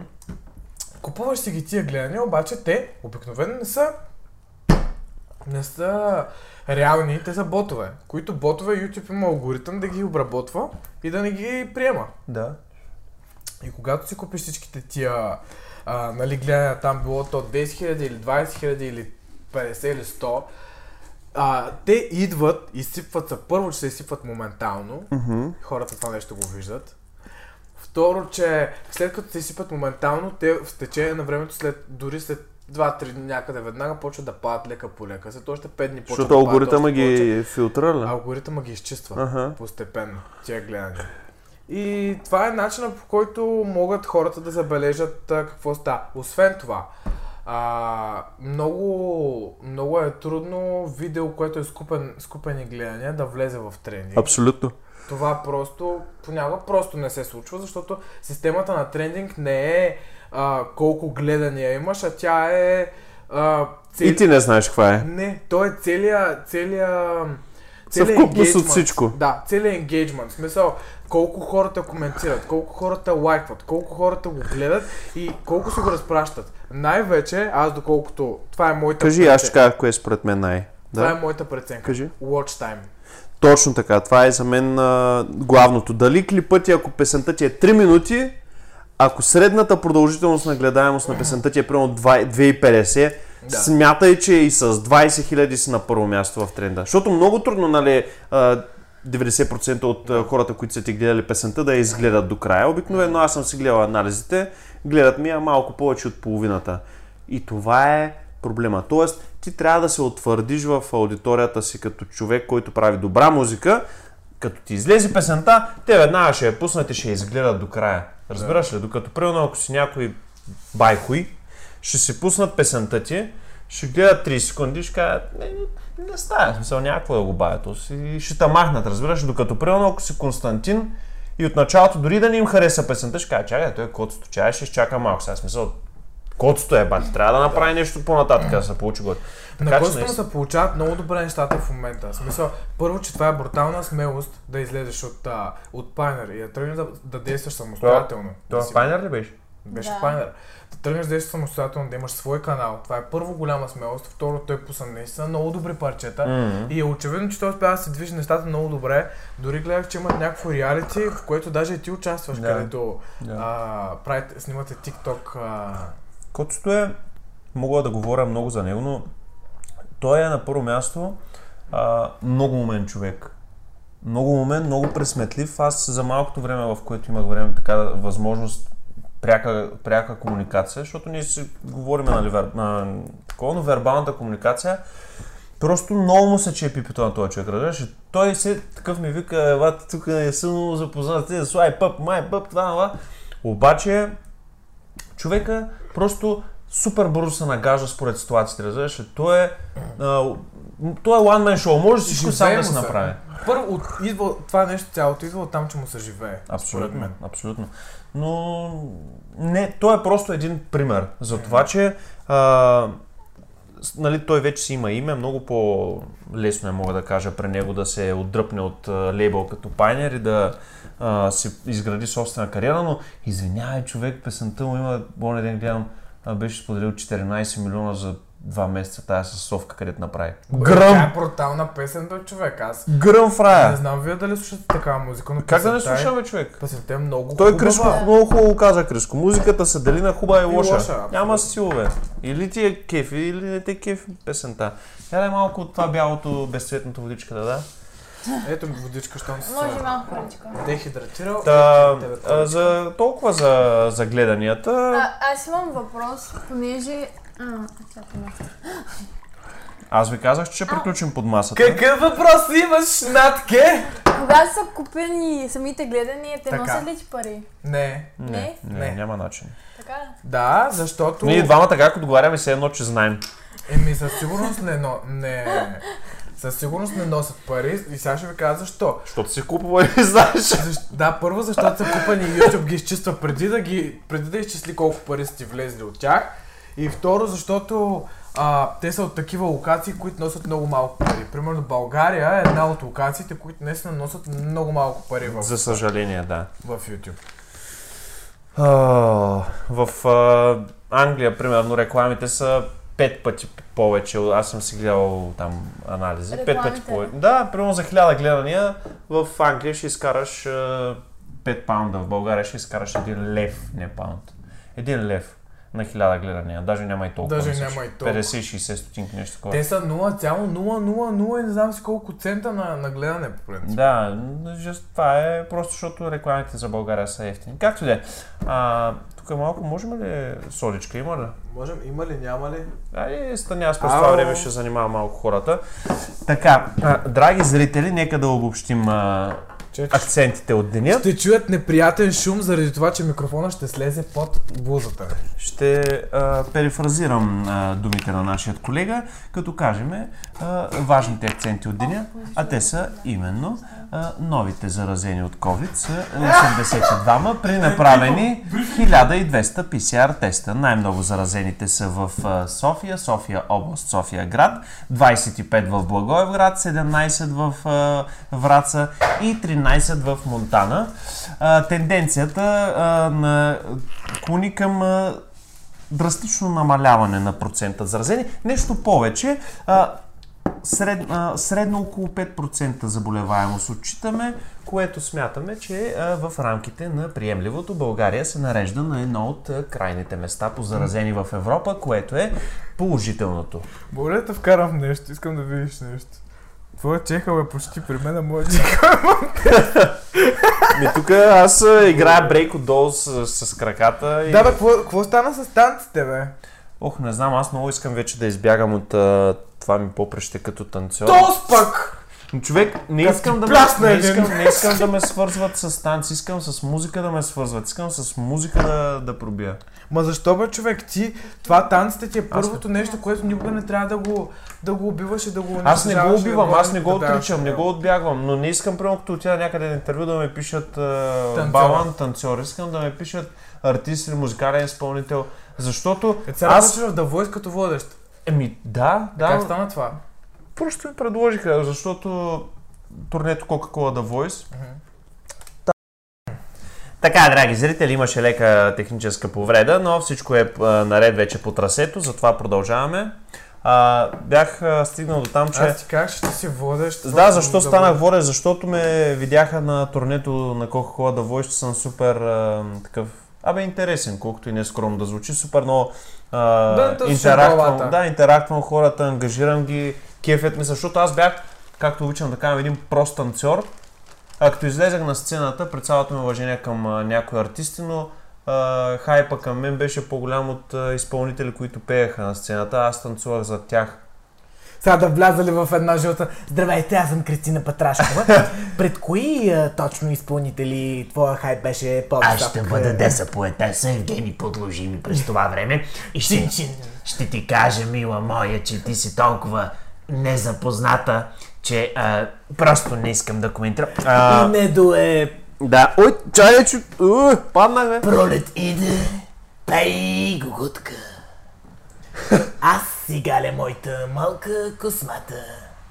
Купуваш си ги тия гледания, обаче те обикновено не са не са реални, те са ботове, които ботове YouTube има алгоритъм да ги обработва и да не ги приема. Да. И когато си купиш всичките тия а, нали, гледания там, било то 10 000 или 20 000 или 50 или 100, а, те идват, изсипват се, първо, че се изсипват моментално, Мгм. хората това нещо го виждат. Второ, че след като се изсипат моментално, те в течение на времето, след, дори след 2-3 дни някъде веднага почват да падат лека по лека. След още 5 дни почват Защото да алгоритъма още повече. ги филтра ли? Алгоритъма ги изчиства Аха. постепенно, тия гледания. И това е начинът по който могат хората да забележат а, какво става. Освен това, а, много, много е трудно видео, което е скупен, скупени гледания, да влезе в тренди. Абсолютно. Това просто, понякога просто не се случва, защото системата на трендинг не е а, колко гледания имаш, а тя е а, цели- И ти не знаеш каква е. не, то е целия, целия, Съвкупност от всичко. Да, целият engagement. В смисъл, колко хората коментират, колко хората лайкват, колко хората го гледат и колко си го разпращат. Най-вече, аз доколкото, това е моята Кажи, аз ще кажа кое е според мен най. Това е Да? моята преценка. Кажи. Watch time. Точно така. Това е за мен а, главното. Дали клипът ти, ако песента ти е 3 минути, ако средната продължителност на гледаемост на песента ти е примерно 2 2,50, Да. смятай, че и с 20 хиляди си на първо място в тренда. Защото много трудно, нали, а, 90% от хората, които са ти гледали песента, да я изгледат до края. Обикновено аз съм си гледал анализите, гледат ми я малко повече от половината. И това е проблема. Тоест, ти трябва да се утвърдиш в аудиторията си като човек, който прави добра музика, като ти излезе песента, те веднага ще я пуснат и ще я изгледат до края. Разбираш ли? Докато, примерно, ако си някой байхуй, ще си пуснат песента ти, ще гледат 30 секунди и ще кажат, не, не, не става, смисъл някакво да то си и ще те махнат, разбираш? Докато, примерно, ако си Константин и от началото дори да не им хареса песента, ще кажа, чакай, той е котсто, чай ще изчака малко. Сега, смисъл, котсто е, бати, трябва да направи нещо по-нататък, да се получи год. На му наистина- се получават много добре нещата в момента. В смисъл, първо, че това е брутална смелост да излезеш от, а, от Пайнер и да тръгнеш да, да действаш самостоятелно. да Това си- Пайнер ли беше? Беше Да. Пайнер. Да тръгнеш да самостоятелно, да имаш свой канал. Това е първо голяма смелост. Второ, той пусна наистина много добри парчета. Мгм. И е очевидно, че той успява да се движи нещата много добре. Дори гледах, че имат някакво реалити, в което даже и ти участваш, Да. където Да. а, правите, снимате TikTok. А, Котото е, мога да говоря много за него, но той е на първо място а, много умен човек. Много умен, много пресметлив. Аз за малкото време, в което имах време, така възможност пряка, пряка комуникация, защото ние си говорим нали, вер, на такова, но вербалната комуникация Просто много му се че е пипето на този човек, разбираш? Той се такъв ми вика, ева, тук не съм много запознат, ти слай пъп, май пъп, това, това. Обаче, човека просто супер бързо се нагажда според ситуацията, разбираш? Той е, а, той е one man show, може всичко сам да се направи. Първо, от, идва, това нещо цялото идва от там, че му се живее. Абсолютно, мен. абсолютно. Но не, той е просто един пример за това, че а, нали, той вече си има име, много по-лесно е, мога да кажа, при него да се отдръпне от лейбъл като Пайнер и да а, си изгради собствена кариера, но извинявай човек, песента му има, болен ден гледам, беше споделил 14 милиона за два месеца тази със совка, където направи. Тя Гръм! е брутална песен, той човек. Аз Гръм в не знам вие дали слушате такава музика, но Как да не е- слушаме човек? Песента е много Той хубава. Криско много хубаво каза Криско. Музиката се дели на хубава и И лоша. лоша, абсолютно. Няма стилове. Или ти е кефи, или не те кефи песента. Я дай малко от това бялото безцветното водичка да да. Ето ми водичка, щом се Може малко паричка. дехидратирал. Та, а, за, толкова за, за гледанията. А, аз имам въпрос, понеже... А. Аз ви казах, че ще приключим под масата. Какъв въпрос имаш, Натке? Когато са купени самите гледания, те Така. носят ли ти пари? Не. Не, Не? не, няма начин. Така ли? Да, защото... Ние двамата как отговаряме се едно, че знаем. Еми, със сигурност не, но не... със сигурност не носят пари и сега ще ви кажа защо. Защото си купува и знаеш. Защ... Да, първо защото са купани и YouTube ги изчиства преди да, ги, преди да изчисли колко пари са ти влезли от тях. И второ, защото а, те са от такива локации, които носят много малко пари. Примерно България е една от локациите, които наистина носят много малко пари в, За съжаление, да. в YouTube. А, в а, Англия, примерно, рекламите са пет пъти повече. Аз съм си гледал там анализи. Пет пъти Рекламите? повече. Да, примерно за хиляда гледания в Англия ще изкараш а, 5 паунда. В България ще изкараш 1 лев, не паунд. 1 лев на хиляда гледания. Даже няма и толкова. Даже няма и толкова. 50-60 стотинки, нещо такова. Те са 0,000 и не знам си колко цента на, на гледане по принцип. Да, just, това е просто защото рекламите за България са ефтини. Както да е. А, Тук малко можем ли соличка, има ли? Можем, има ли, няма ли? Айде, стани, аз през това време ще занимавам малко хората. Така, а, драги зрители, нека да обобщим а, Че, акцентите от деня. ще чуят неприятен шум заради това, че микрофона ще слезе под блузата. Ще а, перифразирам а, думите на нашия колега, като кажем а, важните акценти от деня, а те са именно новите заразени от COVID са 82 при направени 1200 PCR теста. Най-много заразените са в София, София област, София град, 25 в Благоевград, 17 в Враца и 13 в Монтана. Тенденцията на клони към драстично намаляване на процента заразени. Нещо повече, сред, а, средно около 5% заболеваемост отчитаме, което смятаме, че а, в рамките на приемливото България се нарежда на едно от а, крайните места по заразени в Европа, което е положителното. Моля да вкарам нещо, искам да видиш нещо. Твоя чехъл е почти при мен, а моят чехъл Ми тук аз играя брейк отдолу с, с краката и... Да, бе, какво, какво стана с танците, бе? Ох, не знам, аз много искам вече да избягам от а, това ми попреще като танцор. Тос пък! Но Човек, не искам, да ме, не, искам, не искам да ме свързват с танци, искам с музика да ме свързват, искам с музика да, да пробия. Ма защо бе, човек? Ти, това танците ти е първото нещо, което никога не трябва да го, да го убиваш и да го Аз не го убивам, да аз не го да отричам, не го отбягвам, но не искам, примерно, като отида някъде на интервю да ме пишат Танцор. балан, танцор, искам да ме пишат артист или музикален изпълнител, защото Е, аз... в The Voice като водещ. Еми, да, Да. Как да, стана това? просто ми предложиха, защото турнето Coca-Cola The Voice Така, драги зрители, имаше лека техническа повреда, но всичко е а, наред вече по трасето, затова продължаваме. А, бях а, стигнал до там, че... Аз ти казах, че ти си водещ. Да, защо The станах водещ? Защото ме видяха на турнето на Coca-Cola The Voice, че съм супер а, такъв... Абе, интересен, колкото и не скромно да звучи. Супер много Да, интерактвам, да, интерактвам хората, ангажирам ги, кефят ми, защото аз бях, както обичам да кажем, един прост танцор. А като излезах на сцената, при цялото ми уважение към а, някои артисти, но а, хайпа към мен беше по-голям от а, изпълнители, които пееха на сцената. Аз танцувах за тях. Сега да влязали в една жълта. Здравейте, аз съм Кристина Патрашкова. Пред кои а, точно изпълнители твоя хайп беше по-висок? Аз ще бъда деса поетеса Евгений подложи ми през това време и ще, чин. ще ти кажа, мила моя, че ти си толкова незапозната, че а, просто не искам да коментирам. А, И недо е... Да, ой, чай, че... Паднах, бе. Пролет иде, ай, гугутка. Аз си галя моята малка космата.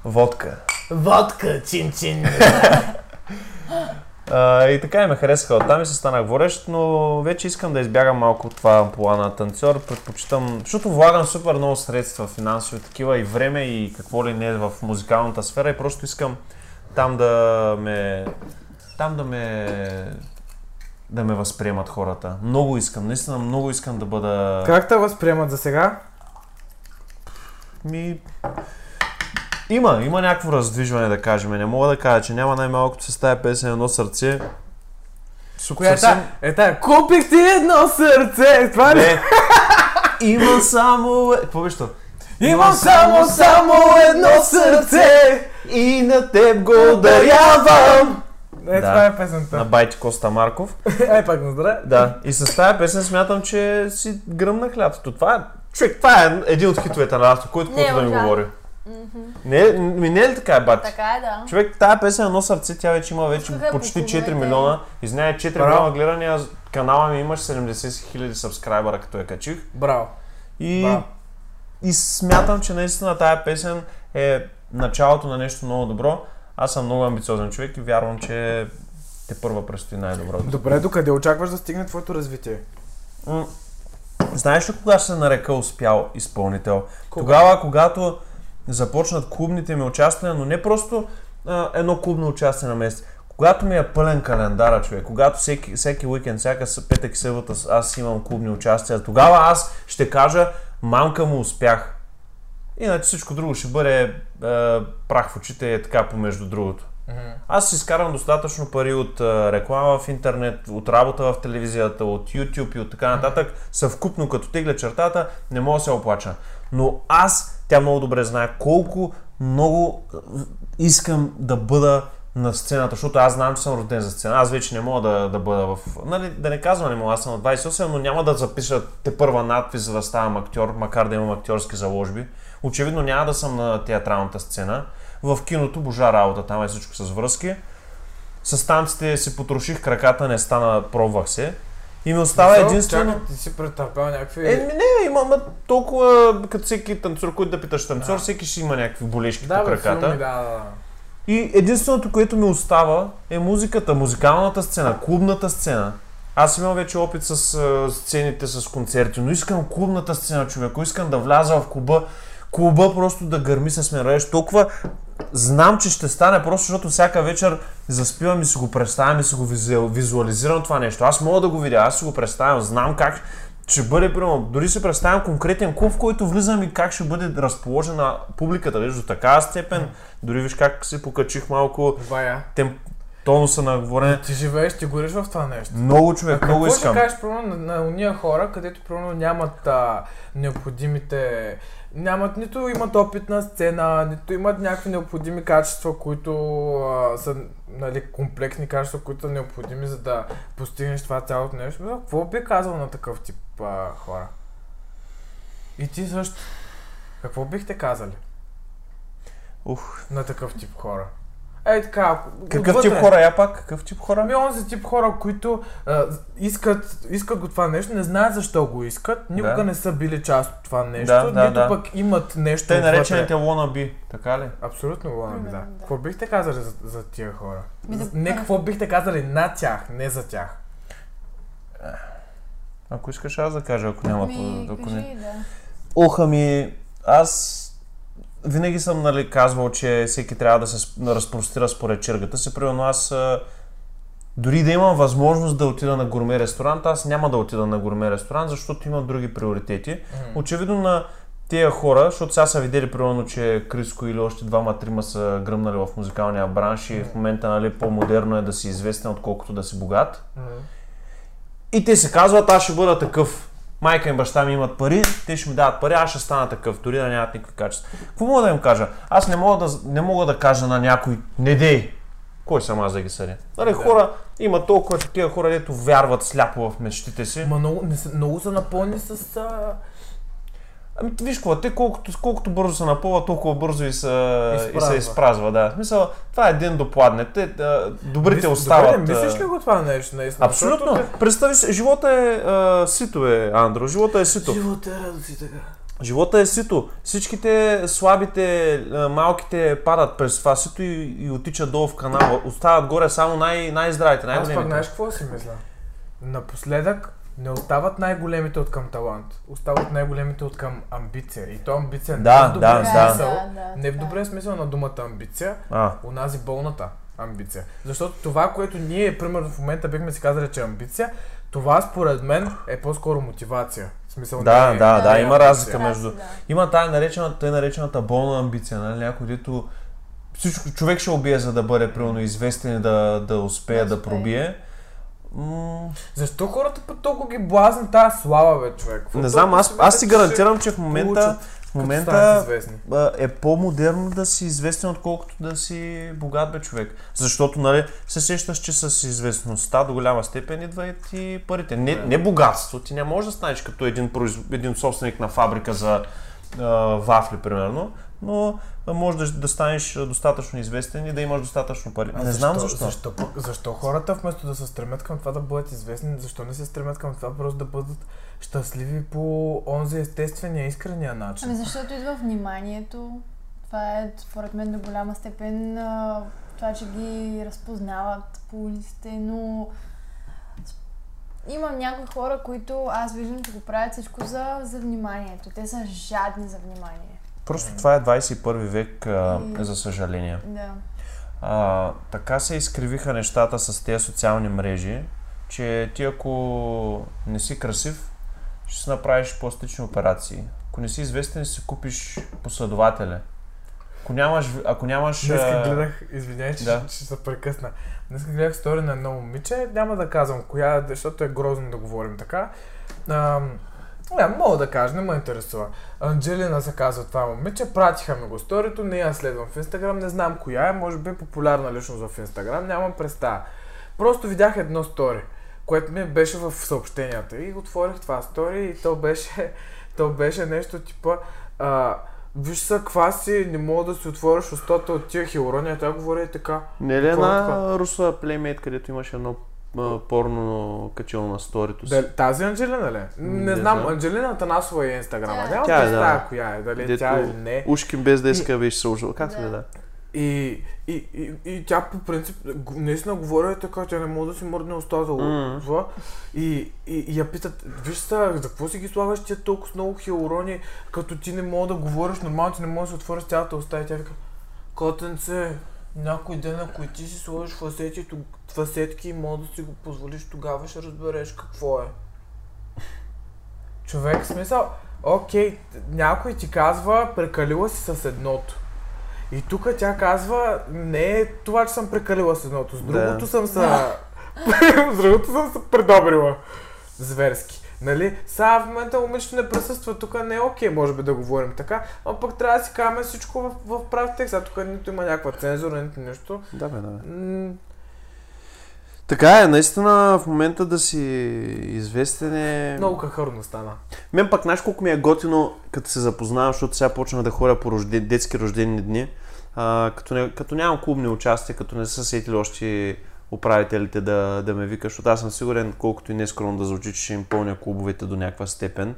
Водка. Водка, чин-чин. А, и така и ме харесаха оттам и се станах водещ, но вече искам да избягам малко от това амплуа на танцор. Предпочитам, защото влагам супер много средства, финансови такива и време и какво ли не в музикалната сфера и просто искам там да ме... Там да ме... Да ме възприемат хората. Много искам, наистина много искам да бъда... Как те възприемат за сега? Ми... Има, има някакво раздвижване да кажем. Не мога да кажа, че няма най-малкото с тази песен едно сърце. Супер, Коя е тая? Е тая. Купих ти едно сърце! Това ли? Не. Има само... е- Какво беше то? Имам само, само едно сърце! И на теб го дарявам! Е, Да. това е На песента. Байти Коста Марков. Е, пак на здраве. Да. И с тази песен смятам, че си гръмнах лятото. Това е... Човек, това е един от хитовете на лятото, който който да ми говори. Не, е- ми не е ли така, бати? Така е, да. Човек, тая песен е едно сърце, тя вече има вече Пускаха по почти 4 клубовете. милиона. Изняе 4 Браво. милиона гледания. Канала ми имаш 70 хиляди сабскрайбъра, като я качих. Браво. И, Браво. и смятам, че наистина тая песен е началото на нещо много добро. Аз съм много амбициозен човек и вярвам, че те първа предстои най-доброто. Добре, докъде очакваш да стигне твоето развитие? Знаеш ли кога се нарека успял изпълнител? Кога? Тогава, когато започнат клубните ми участия, но не просто а, едно клубно участие на месец. Когато ми е пълен календара, човек, когато всеки, всеки уикенд, всяка петък и събота аз имам клубни участия, тогава аз ще кажа, мамка му успях. Иначе всичко друго ще бъде е, прах в очите и е така помежду другото. Аз си изкарам достатъчно пари от реклама в интернет, от работа в телевизията, от YouTube и от така нататък. Съвкупно като тегля чертата, не мога да се оплача. Но аз, тя много добре знае колко много искам да бъда на сцената, защото аз знам, че съм роден за сцена. Аз вече не мога да, да бъда в... Нали, да не казвам, не мога, аз съм на 28, но няма да запиша те първа надпис, за да ставам актьор, макар да имам актьорски заложби. Очевидно няма да съм на театралната сцена. В киното божа работа, там е всичко с връзки. С танците си потроших краката, не стана, пробвах се. И ми остава Защо? единствено... Чакай, ти си претърпял някакви... Е, не, има ма, толкова, като всеки танцор, който да питаш танцор, всеки ще има някакви болешки да, по краката. филми, да, да, да. И единственото, което ми остава е музиката, музикалната сцена, клубната сцена. Аз имам вече опит с а, сцените, с концерти, но искам клубната сцена, човек. Искам да вляза в клуба, клуба просто да гърми с мен. Толкова знам, че ще стане, просто защото всяка вечер заспивам и си го представям и си го визу- визуализирам това нещо. Аз мога да го видя, аз си го представям, знам как ще бъде, примерно, дори си представям конкретен клуб, в който влизам и как ще бъде разположена публиката, виж, до такава степен. Дори виж как си покачих малко Вая. тем, тонуса на говорене. Ти живееш, ти гориш в това нещо. Много човек, много Какво ще искам. кажеш, примерно, на, на уния хора, където, примерно, нямат а, необходимите... Нямат, нито имат опит на сцена, нито имат някакви необходими качества, които а, са, нали, комплексни качества, които са необходими, за да постигнеш това цялото нещо. Бе, Какво би казал на такъв тип а, хора? И ти също. Какво бихте казали Ух. на такъв тип хора? Ей така, Какъв отвътре. тип хора я пак? Какъв тип хора? Ами онзи тип хора, които а, искат, искат го това нещо, не знаят защо го искат, никога Да. не са били част от това нещо, Да, да, нито да. пък имат нещо Те наречените wannabe, така ли? Абсолютно wannabe, да. Да. Какво бихте казали за, за тия хора? Ми да- Не какво бихте казали на тях, не за тях. Ако искаш аз да кажа, ако няма... Ми, ако не... кажи, да. Ох, ами, аз винаги съм нали, казвал, че всеки трябва да се разпростира според чергата си. Примерно аз дори да имам възможност да отида на гурме ресторант, аз няма да отида на гурме ресторант, защото имам други приоритети. Очевидно на тия хора, защото сега са видели примерно, че Криско или още двама-трима са гръмнали в музикалния бранш и в момента нали, по-модерно е да си известен, отколкото да си богат. И те се казват, аз ще бъда такъв. Майка и баща ми имат пари, те ще ми дават пари, аз ще стана такъв, дори да нямат никакви качества. Какво мога да им кажа? Аз не мога да, не мога да кажа на някой, не дей. Кой съм аз да ги съдя? Нали, Да. хора, има толкова такива хора, дето вярват сляпо в мечтите си. Ма много, не са, много са напълни с... А... Ами виж какво, те колкото, колкото бързо се напълва, толкова бързо и, и Изпразва. се изпразва. Да. В смисъл, това е един допладне. Те, добрите Мис- остават. Добре, мислиш ли го това нещо наистина? Абсолютно. Защото Представи си, живота е а, сито, е, Андро. Живота е сито. Живота е радост и така. Живота е сито. Всичките слабите, малките падат през това сито и, и отичат долу в канала. Остават горе само най- най-здравите, Аз пък най-големите. знаеш какво си мисля? Напоследък не остават най-големите от към талант. Остават най-големите от към амбиция. И то амбиция Да, не в добрия да, да. смисъл. Да, да, не в да. добрия смисъл на думата амбиция, А, онази болната амбиция. Защото това, което ние, примерно в момента бихме си казали, че е амбиция, това според мен е по-скоро мотивация. В смисъл да, не е- да, да, е има амбиция. разлика Да, между... да. Има тая наречена, тъй наречената болна амбиция, нали? Някой, дето всичко, човек ще убие, за да бъде примерно известен и да, да успее Да да пробие. М- Защо хората път толкова ги блазни тази слава, бе, човек? Какво не знам, аз, аз си гарантирам, че в момента, в момента е по-модерно да си известен, отколкото да си богат бе човек. Защото, нали, се сещаш, че с известността до голяма степен идват и парите. Не, не богатство. Ти не можеш да станеш като един, произ... един собственик на фабрика за а, вафли, примерно, но може да, да станеш достатъчно известен и да имаш достатъчно пари. А не знам защо. Защо, защо хората вместо да се стремят към това да бъдат известни, защо не се стремят към това просто да бъдат щастливи по онзи естествения, искрения начин? Ами защото идва вниманието. Това е, според мен, до голяма степен това, че ги разпознават по улиците, но с- има някои хора, които аз виждам, че го правят всичко за, за вниманието. Те са жадни за внимание. Просто това е 21 век, а, за съжаление. Да. А, така се изкривиха нещата с тези социални мрежи, че ти ако не си красив, ще си направиш пластични операции. Ако не си известен, ще си купиш последователя. Ако нямаш... Ако нямаш Днеска гледах, извиняй, че да. ще, ще се прекъсна. Днеска гледах стори на едно момиче, няма да казвам коя, защото е грозно да говорим така. Ам, не, мога да кажа, не ме интересува. Анджелина се казва това момиче, пратиха ми го сторито, не я следвам в Инстаграм, не знам коя е, може би е популярна личност в Инстаграм, нямам представа. Просто видях едно стори, което ми беше в съобщенията и отворих това стори и то беше, то беше нещо типа а, Виж са, каква си, не мога да си отвориш устата от тия хилорония, тя говори и така. Не ли е е една руса плеймейт, където имаше едно а, порно качило на сторито си? Дали, тази Анджелина ли? Не, Не знам, знам. Анджелина Танасова е инстаграма. Тя е. Няма Тя е, да. коя е, дали Дето тя е или не. Ушкин без да иска беше сложил. Как се Да. да? И, и, и, и тя по принцип наистина говори е така, тя не може да си мърдне устата това. И, и, и я питат, виж са, за какво си ги слагаш тия толкова много хилорони, като ти не мога да говориш нормално, ти не можеш да отвориш цялата уста и тя вика, котенце, някой ден, ако ти си сложиш фасети, фасетки и мога да си го позволиш, тогава ще разбереш какво е. Човек, смисъл, окей, някой ти казва, прекалила си с едното. И тук тя казва, не е това, че съм прекалила с едното, с Да. другото съм се... с другото съм се предобрила. Зверски. Нали? Сега в момента момичето не присъства, тук не е окей, може би да говорим така, но пък трябва да си кажем всичко в, в прав текст. Сега тук нито има някаква цензура, нито нищо. Да, бе, да. бе. Така е, наистина в момента да си известен е... много кахърно стана. Мен пък знаеш колко ми е готино, като се запознавам, защото сега почнах да ходя по рожден, детски рождени дни. А, като, не, като нямам клубни участия, като не са сетили още управителите да, да ме викат, защото аз съм сигурен, колкото и нескромно да звучи, че ще им пълня клубовете до някаква степен.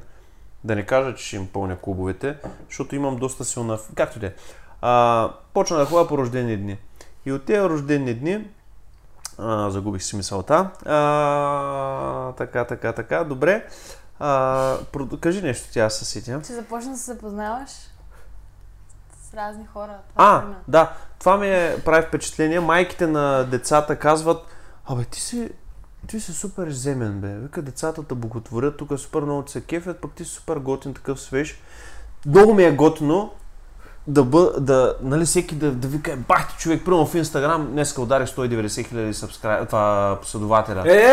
Да не кажа, че ще им пълня клубовете, защото имам доста силна... Както и да е. А, Почна да ходя по рождени дни. И от тези рождени дни а, загубих си мисълта. А, така, така, така. Добре. А, кажи нещо, тя се сетя. Че започна да се запознаваш с разни хора. Това е А, трудно. да. Това ми е, прави впечатление. Майките на децата казват, абе ти си, ти си супер иземен, бе. Вика, децата те боготворят, тук супер много се кефят, пък ти си супер готин, такъв свеж. Много ми е готино да бъ, да, нали, всеки да, да вика, бах ти човек, примерно в Инстаграм, днеска ударих 190 хиляди subscribe, това последователя. Е,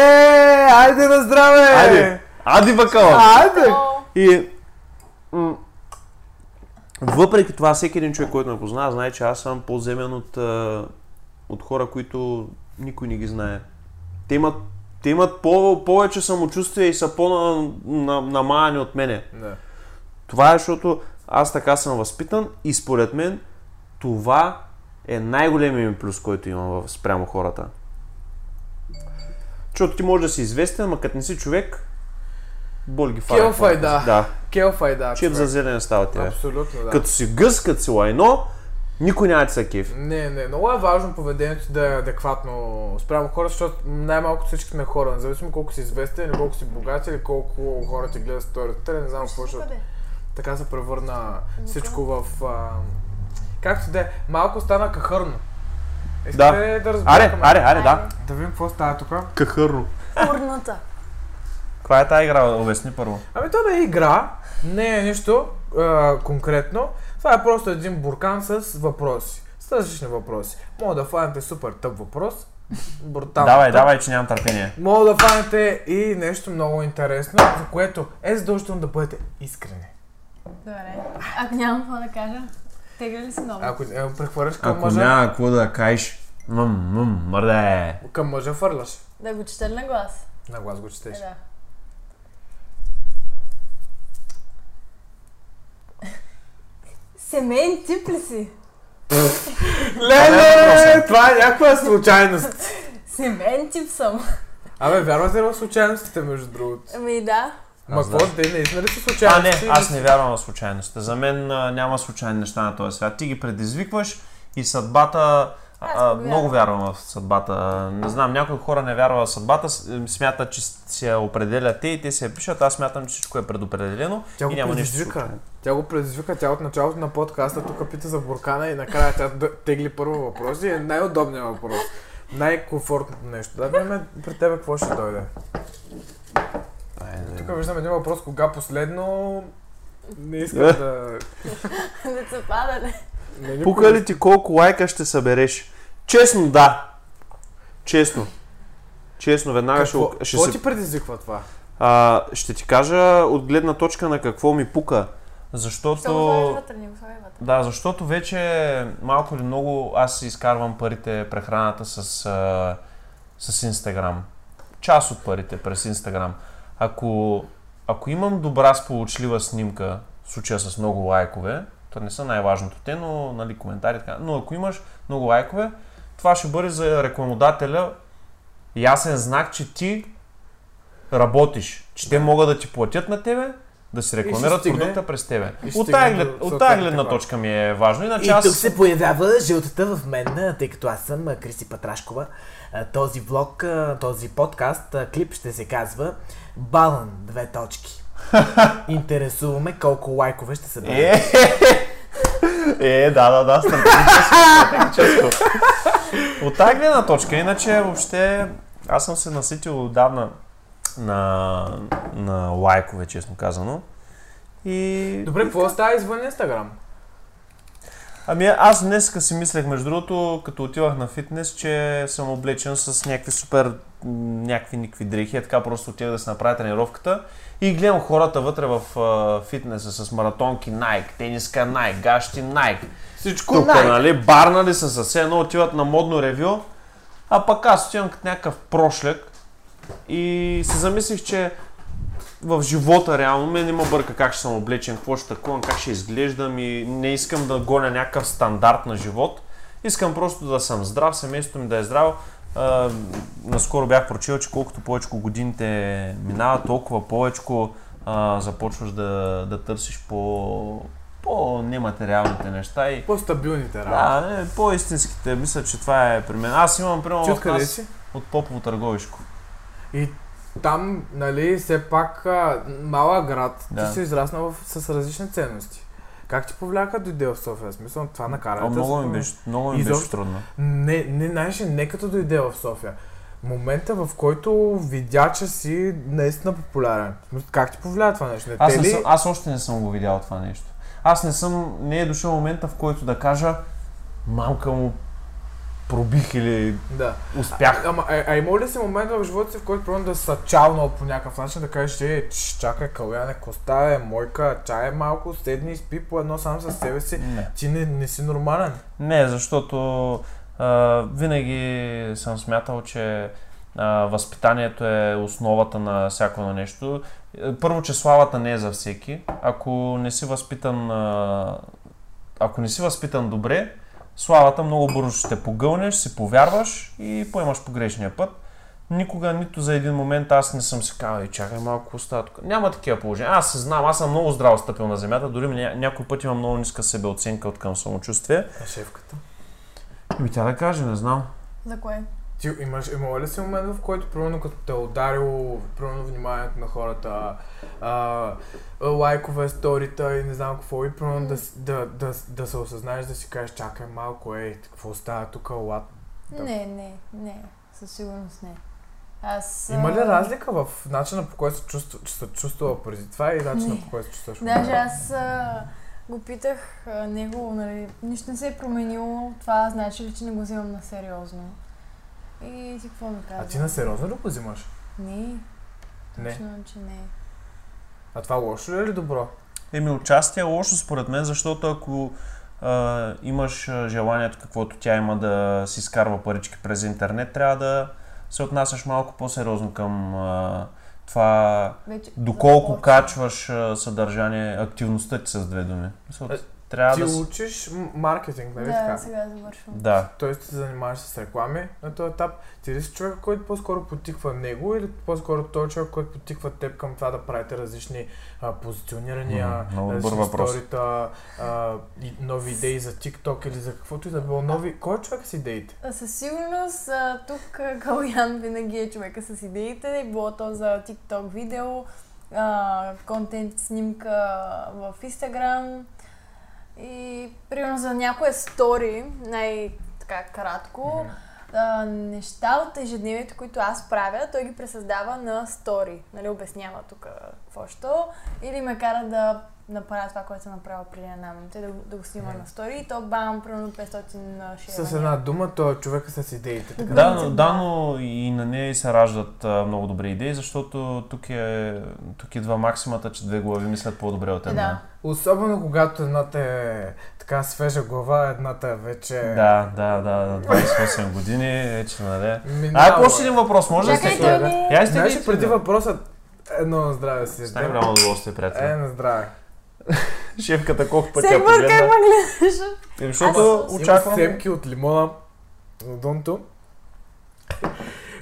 айде на здраве! Айде! Ади бакала! Айде! И м- въпреки това, всеки един човек, който ме познава, знае, че аз съм по-земен от, от хора, които никой не ги знае. Те имат, те имат по- повече самочувствие и са по-намаяни от мене. Да. Това е, защото аз така съм възпитан и според мен това е най-големият ми плюс, който имам спрямо хората. Защото ти можеш да си известен, ама като не си човек, боли ги фара. Келфай, да. Да, Келфай, да. чип за зелен става тебе. Абсолютно, да. Като си гъс, като си лайно, никой няма да се. Не, не, много е важно поведението да е адекватно спрямо хората, защото най-малко всички сме хора, независимо колко си известен, или колко си богат, или колко хора ти гледат сторията, не знам какво, къде? така се превърна всичко в... А... Както да е, малко стана кахърно. Искате да, да разберем? Аре, аре, аре, да. Да видим какво става тук. Кахърно. Урната. Каква е тази игра? Обясни първо. Ами то не е игра, не е нищо а, конкретно. Това е просто един буркан с въпроси. С различни въпроси. Мога да фанете супер тъп въпрос. Брутално. давай, тъп. давай, че нямам търпение. Мога да фанете и нещо много интересно, за което е задължително да бъдете искрени. Добре. Ако нямам какво да кажа, тегля ли си много? Ако е, прехвърляш към Ако мъжа, няма какво да кажеш, мм, мм, мърде. към мъжа фърляш. Да го чета ли на глас? На глас го Е, четеш. да. Семейн тип ли си? Леле, това е някаква случайност. Семейн тип съм. Абе, вярвате ли в случайностите, между другото? Ами да. Ма какво, да. те наистина ли са А, случайности? не, аз не вярвам в случайността. За мен а, няма случайни неща на този свят. Ти ги предизвикваш и съдбата... А, го много вярвам. в съдбата. А, Не знам, някои хора не вярват в съдбата, смятат, че се я определят те и те се я пишат. Аз смятам, че всичко е предопределено Тя го и няма нищо предизвика. случайно. Тя го предизвика, тя от началото на подкаста тук пита за буркана и накрая тя да- тегли първо въпрос и е най-удобният въпрос. Най-комфортното нещо. Да видим при тебе какво ще дойде. Тук виждам един въпрос, кога последно не искам Е. да... Да се падане. Пука ли ти колко лайка ще събереш? Честно, да. Честно. Честно, веднага ще, Какво, ще какво ти предизвиква това? А, ще ти кажа от гледна точка на какво ми пука. Защото... Вътре, не го слагай вътре. Да, защото вече малко или много аз си изкарвам парите, прехраната с, а, с Инстаграм. Част от парите през Инстаграм. Ако, ако имам добра сполучлива снимка, в случая с много лайкове, то не са най-важното те, но нали, коментари, така, но ако имаш много лайкове, това ще бъде за рекламодателя ясен знак, че ти работиш, че те могат да ти платят на тебе, да си рекламират стигне- продукта през тебе. От тая, стигне глед, до от тая съответните гледна точка ми е важно. Иначе И аз... тук се появява жълтата в мен, тъй като аз съм а, Кристи Патрашкова. Този влог, този подкаст, клип ще се казва Балан, две точки. Интересуваме колко лайкове ще се Е, е, да, да, да, стратегическо, стратегическо. От тази гледна точка, иначе въобще аз съм се наситил отдавна на, на лайкове, честно казано. И... Добре, какво става извън Инстаграм? Ами аз днес си мислех, между другото, като отивах на фитнес, че съм облечен с някакви супер, някакви никакви дрехи, така просто отивах да се направя тренировката и гледам хората вътре в а, фитнеса с маратонки Nike, тениска Nike, гащи Nike. Всичко Тук, най- нали, барнали са с все едно, отиват на модно ревю, а пък аз отивам като някакъв прошляк и се замислих, че в живота реално мен не ме бърка как ще съм облечен, какво ще такувам, как ще изглеждам и не искам да гоня някакъв стандарт на живот. Искам просто да съм здрав, семейството ми да е здраво. А, наскоро бях прочил, че колкото повече годините минават, толкова повече започваш да, да търсиш по, по нематериалните неща и По-стабилните работи. да, не, по-истинските, мисля, че това е при мен. Аз имам, примерно, нас си? от Попово Търговишко. И там, нали, все пак а, малък град, Да. ти си израснал в, с различни ценности. Как ти повлияка да дойде в София? Смисъл, това накара те много ми беше, много ми беше трудно. Не, не, знаеш, не като дойде в София. Момента, в който видя, че си наистина популярен. Как ти повлия това нещо? Не Аз, не ли? съм, аз още не съм го видял това нещо. Аз не съм, не е дошъл момента, в който да кажа мамка му пробих или Да. успях. Ама, а, а има ли си момент в живота си, в който примерно да са чалнал по някакъв начин, да кажеш, е, чакай, Каляне, коста е, мойка, чай е малко, седни и спи по едно сам със себе си. Не. Ти не, не си нормален. Не, защото а, винаги съм смятал, че а, възпитанието е основата на всяко едно нещо. Първо, че славата не е за всеки. Ако не си възпитан, а, ако не си възпитан добре, славата много бързо ще те погълнеш, си повярваш и поемаш погрешния път. Никога, нито за един момент аз не съм си казал, и чакай малко остава тук. Няма такива положения. Аз се знам, аз съм много здраво стъпил на земята, дори ня- някой път имам много ниска себеоценка от към самочувствие. А шефката? Ми тя да каже, не знам. За кое? Ти имаш, имало ли си момент, в който, примерно, като те е ударило, примерно, вниманието на хората, а, лайкове, сторита и не знам какво, и примерно да, да, да, да, се осъзнаеш, да си кажеш, чакай малко, ей, какво става тук, лад. Да. Не, не, не. Със сигурност не. Аз... Има ли разлика в начина по който се, чувства, че се чувствала преди това и начина Не. по който се чувстваш Даже аз а, го питах а, него, нали, нищо не се е променило, това значи ли, че не го взимам на сериозно. И ти какво ми каза? А ти на сериозно ли го взимаш? Не, Не. точно, че не. А това лошо ли е или добро? Еми, участие е лошо според мен, защото ако а, имаш желанието, каквото тя има да си изкарва парички през интернет, трябва да се отнасяш малко по-сериозно към а, това Вече доколко започва. качваш а, съдържание, активността ти с две думи. Мисъл, Е, Трябва Ти да... учиш маркетинг, нали Да, така? сега завършвам. Да. Тоест ти се занимаваш с реклами на този етап. Ти ли си човек, който по-скоро потиква него или по-скоро той човек, който потиква теб към това да правите различни а, позиционирания, много различни сторита, а, и нови идеи за TikTok или за каквото и да било нови. Кой е човек с идеите? А, Със сигурност а, тук а, Калян винаги е човека с идеите, било то за TikTok видео, а, контент снимка в Instagram и примерно за някоя стори, най-така кратко, а, неща от ежедневието, които аз правя, той ги пресъздава на стори. Нали, обяснява тук какво що. Или ме кара да направя това, което съм направила преди една минута да, го- да го снима на стори. И то бам, примерно 500 шея. С една дума, той е човека с идеите. Така. Да, но, да. но и на нея се раждат а, много добри идеи, защото тук, е, тук идва максимата, че две глави мислят по-добре от Е, една. да. Особено когато едната е така свежа глава, едната е вече... Да, да, да, 28 години, вече, нали. Минала. А, ако още един въпрос, може да сте? Я сте Знаеш преди въпросът, едно на здраве си. С най-голямо удоволствие, приятел. Е, на здраве. Шефката колко пъти я погледна. гледаш. Е, Защото очаквам... Семки от лимона на Донто.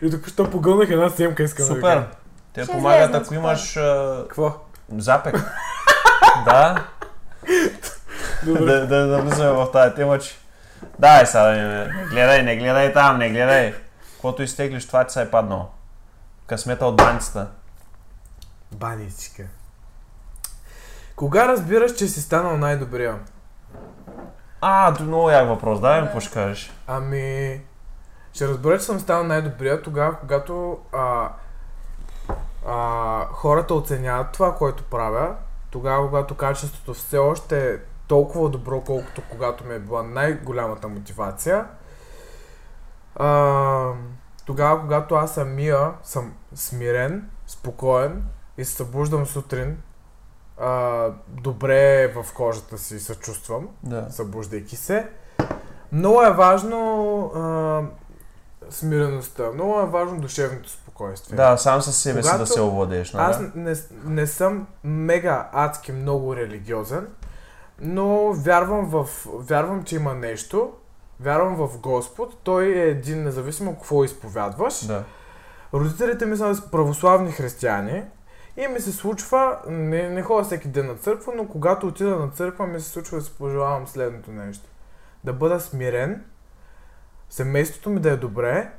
И току-що погълнах една семка, искам да ви Супер. кажа. Те Ще помагат, ако имаш Какво? запек. да. да, да, да влизаме в тази тема, че... Дай сега, да не, гледай, не гледай там, не гледай. Каквото изтеглиш, това ти се е паднало. Късмета от баницата. Баничка. Кога разбираш, че си станал най-добрия? А, е много як въпрос, дай ми какво ще кажеш. Ами... Ще разбера, че съм станал най-добрия тогава, когато а, а, хората оценяват това, което правя. Тогава, когато качеството все още е толкова добро, колкото когато ми е била най-голямата мотивация. А, тогава, когато аз самия съм смирен, спокоен и се събуждам сутрин, а, добре в кожата си се чувствам Да. събуждайки се. Много е важно а, смиреността, много е важно душевното спокойствие. Да, сам със себе си да Когато се овладееш, нали? Аз не, не съм мега адски много религиозен, но вярвам, в, вярвам, че има нещо, вярвам в Господ, Той е един, независимо какво изповядваш. Да. Родителите ми са православни християни и ми се случва, не, не ходя всеки ден на църква, но когато отида на църква ми се случва да си пожелавам следното нещо. Да бъда смирен, семейството ми да е добре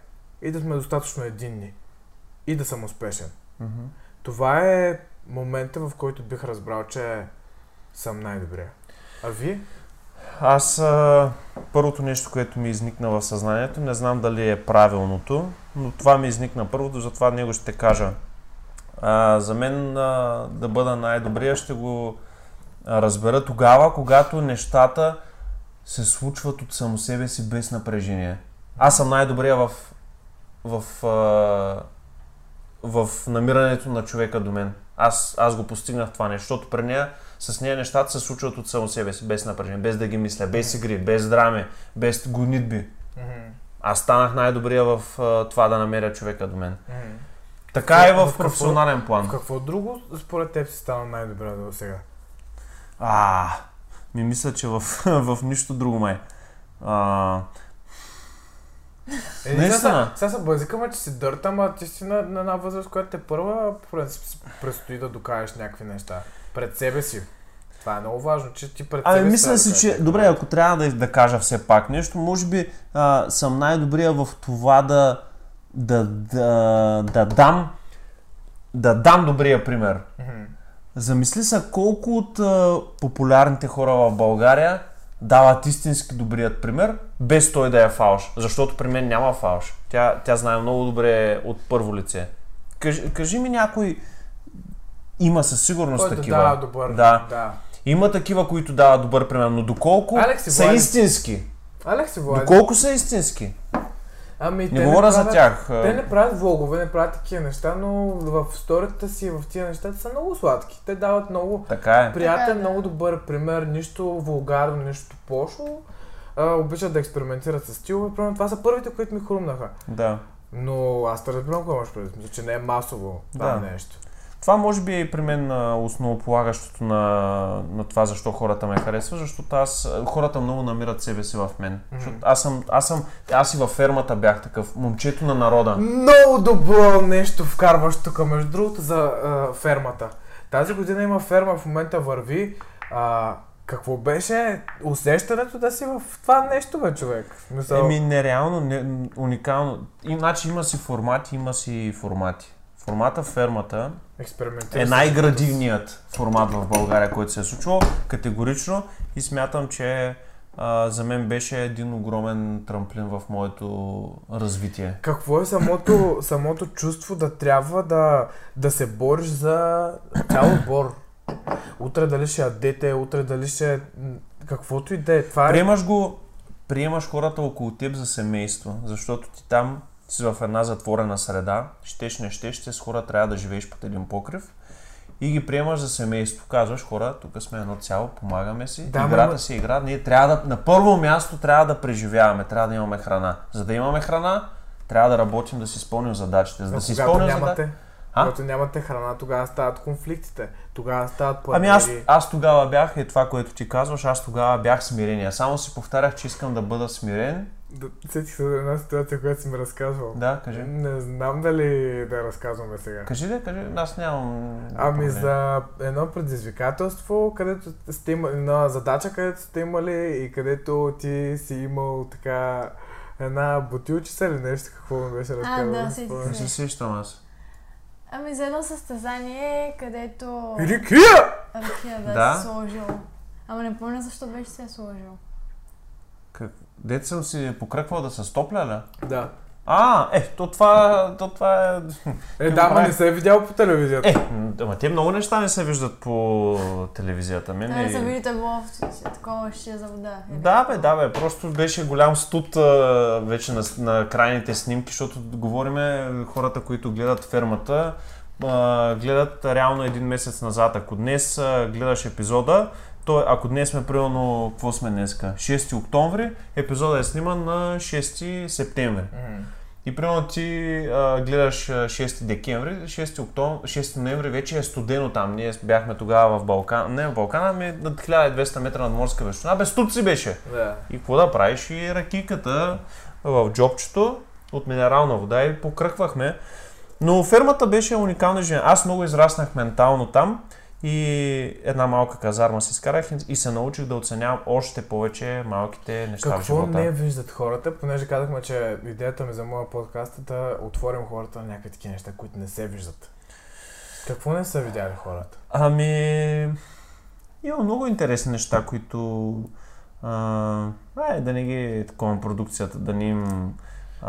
и да сме достатъчно единни. И да съм успешен. Мгм. Това е момента, в който бих разбрал, че съм най-добрия. А ви? Аз а, първото нещо, което ми изникна в съзнанието, не знам дали е правилното, но това ми изникна първото, затова него ще кажа. А, за мен а, да бъда най-добрия ще го разбера тогава, когато нещата се случват от само себе си без напрежение. Аз съм най-добрия в, в, а, в намирането на човека до мен. Аз, аз го постигнах това нещо, защото при нея с нея нещата се случват от само себе си, без напрежение, без да ги мисля, без игри, без драме, без гонитби. Аз станах най-добрия в а, това да намеря човека до мен. Така и В в какво- професионален В план. какво друго според теб си стана най-добре до сега? А, ми мисля, че в, в нищо друго май. А, Е, Наистина. Сега, се базикаме, че си дърта, ама ти си на, на една възраст, която те първа предстои да докажеш някакви неща. Пред себе си. Това е много важно, че ти пред Ами себе мисля си, да че добре, ако трябва да, да кажа все пак нещо, може би а, съм най-добрия в това да, да, да, да дам да дам добрия пример. Мгм. Замисли се колко от а, популярните хора в България дават истински добрият пример, без той да е фалш. Защото при мен няма фалш. Тя, тя знае много добре от първо лице. Кажи, кажи ми някой... Има със сигурност Който такива. дава добър. Да. да. Има такива, които дават добър пример, но доколко Алекси са Влади. истински? Алекси Влади. Доколко са истински? Ами, Не говоря за тях. Те не правят влогове, не правят такива неща, но в историята си, в тия неща са много сладки. Те дават много Така е. приятен, Така е, да. много добър пример, нищо вулгарно, нищо пошло. А, обичат да експериментират с стилове. Примерно, това са първите, които ми хрумнаха. Да. Но аз те разбирам какво имаш предвид. Мисля, че не е масово това Да. нещо. Това може би е и при мен основополагащото на, на това, защо хората ме харесват, защото аз, хората много намират себе си в мен. Защото аз съм, аз съм, аз и във фермата бях такъв, момчето на народа. Много добро нещо вкарваш тук, между другото, за а, фермата. Тази година има ферма, в момента върви. А, какво беше усещането да си в това нещо, бе, човек? Мисъл, Еми, нереално, не, уникално. И, значи има си формати, има си формати. Формата фермата е най-градивният формат в България, който се е случвал, категорично и смятам, че а, за мен беше един огромен трамплин в моето развитие. Какво е самото, самото чувство да трябва да, да се бориш за цял отбор? Утре дали ще ядете, утре дали ще... Каквото и да е. Това е... Приемаш го, приемаш хората около теб за семейство, защото ти там си в една затворена среда, щеш не щеш, с хора трябва да живееш под един покрив и ги приемаш за семейство. Казваш, хора, тук сме едно цяло, помагаме си, Да, играта ма- си игра. Ние трябва да, на първо място трябва да преживяваме, трябва да имаме храна. За да имаме храна, трябва да работим да си изпълним задачите. За да си изпълним задачите. А? когато нямате храна, тогава стават конфликтите. Тогава стават Ами планери. аз, аз тогава бях, е това, което ти казваш, аз тогава бях смирение. Само си повтарях, че искам да бъда смирен. Да, Сетих се за една ситуация, която си ми разказвал. Да, кажи. Не знам дали да разказваме сега. Кажи да, кажи, аз нямам. Ами проблем. за едно предизвикателство, където сте имали, на задача, където сте имали и където ти си имал така една бутилчица или нещо, какво ми беше разказал. да, не сетих спомням. Не се сещам аз. Ами за едно състезание, където Рикия! Ракия беше Да. сложил. Ама не помня защо беше се сложил. Как? Дете съм си покръквал да се стопля, ли? Да. А, е, то това, то това е... Е, да, ма не се е видял по телевизията. Е, ама те много неща не се виждат по телевизията. Мен не е... съм видите в такова ще за вода. Да, бе, да, бе, просто беше голям студ а, вече на, на крайните снимки, защото говориме хората, които гледат фермата, а, гледат реално един месец назад. Ако днес а, гледаш епизода, то ако днес сме примерно, какво сме днеска? 6 октомври, епизода е сниман на 6 септември. М. И примерно ти а, гледаш а, 6 декември, 6, октомври, 6 ноември вече е студено там. Ние бяхме тогава в Балкан, не в Балкана, ами над 1200 метра над морска височина. Без студ си беше. Да. И какво да правиш? И ракиката в джобчето от минерална вода и покръхвахме. Но фермата беше уникална жена. Аз много израснах ментално там и една малка казарма си изкарах и- се научих да оценявам още повече малките неща в Какво живота. не виждат хората, понеже казахме, че идеята ми за моя подкаст е да отворим хората на някакви такива неща, които не се виждат. Какво не са видяли хората? Ами, има много интересни неща, които... А, ай, да не ги такова продукцията, да не им...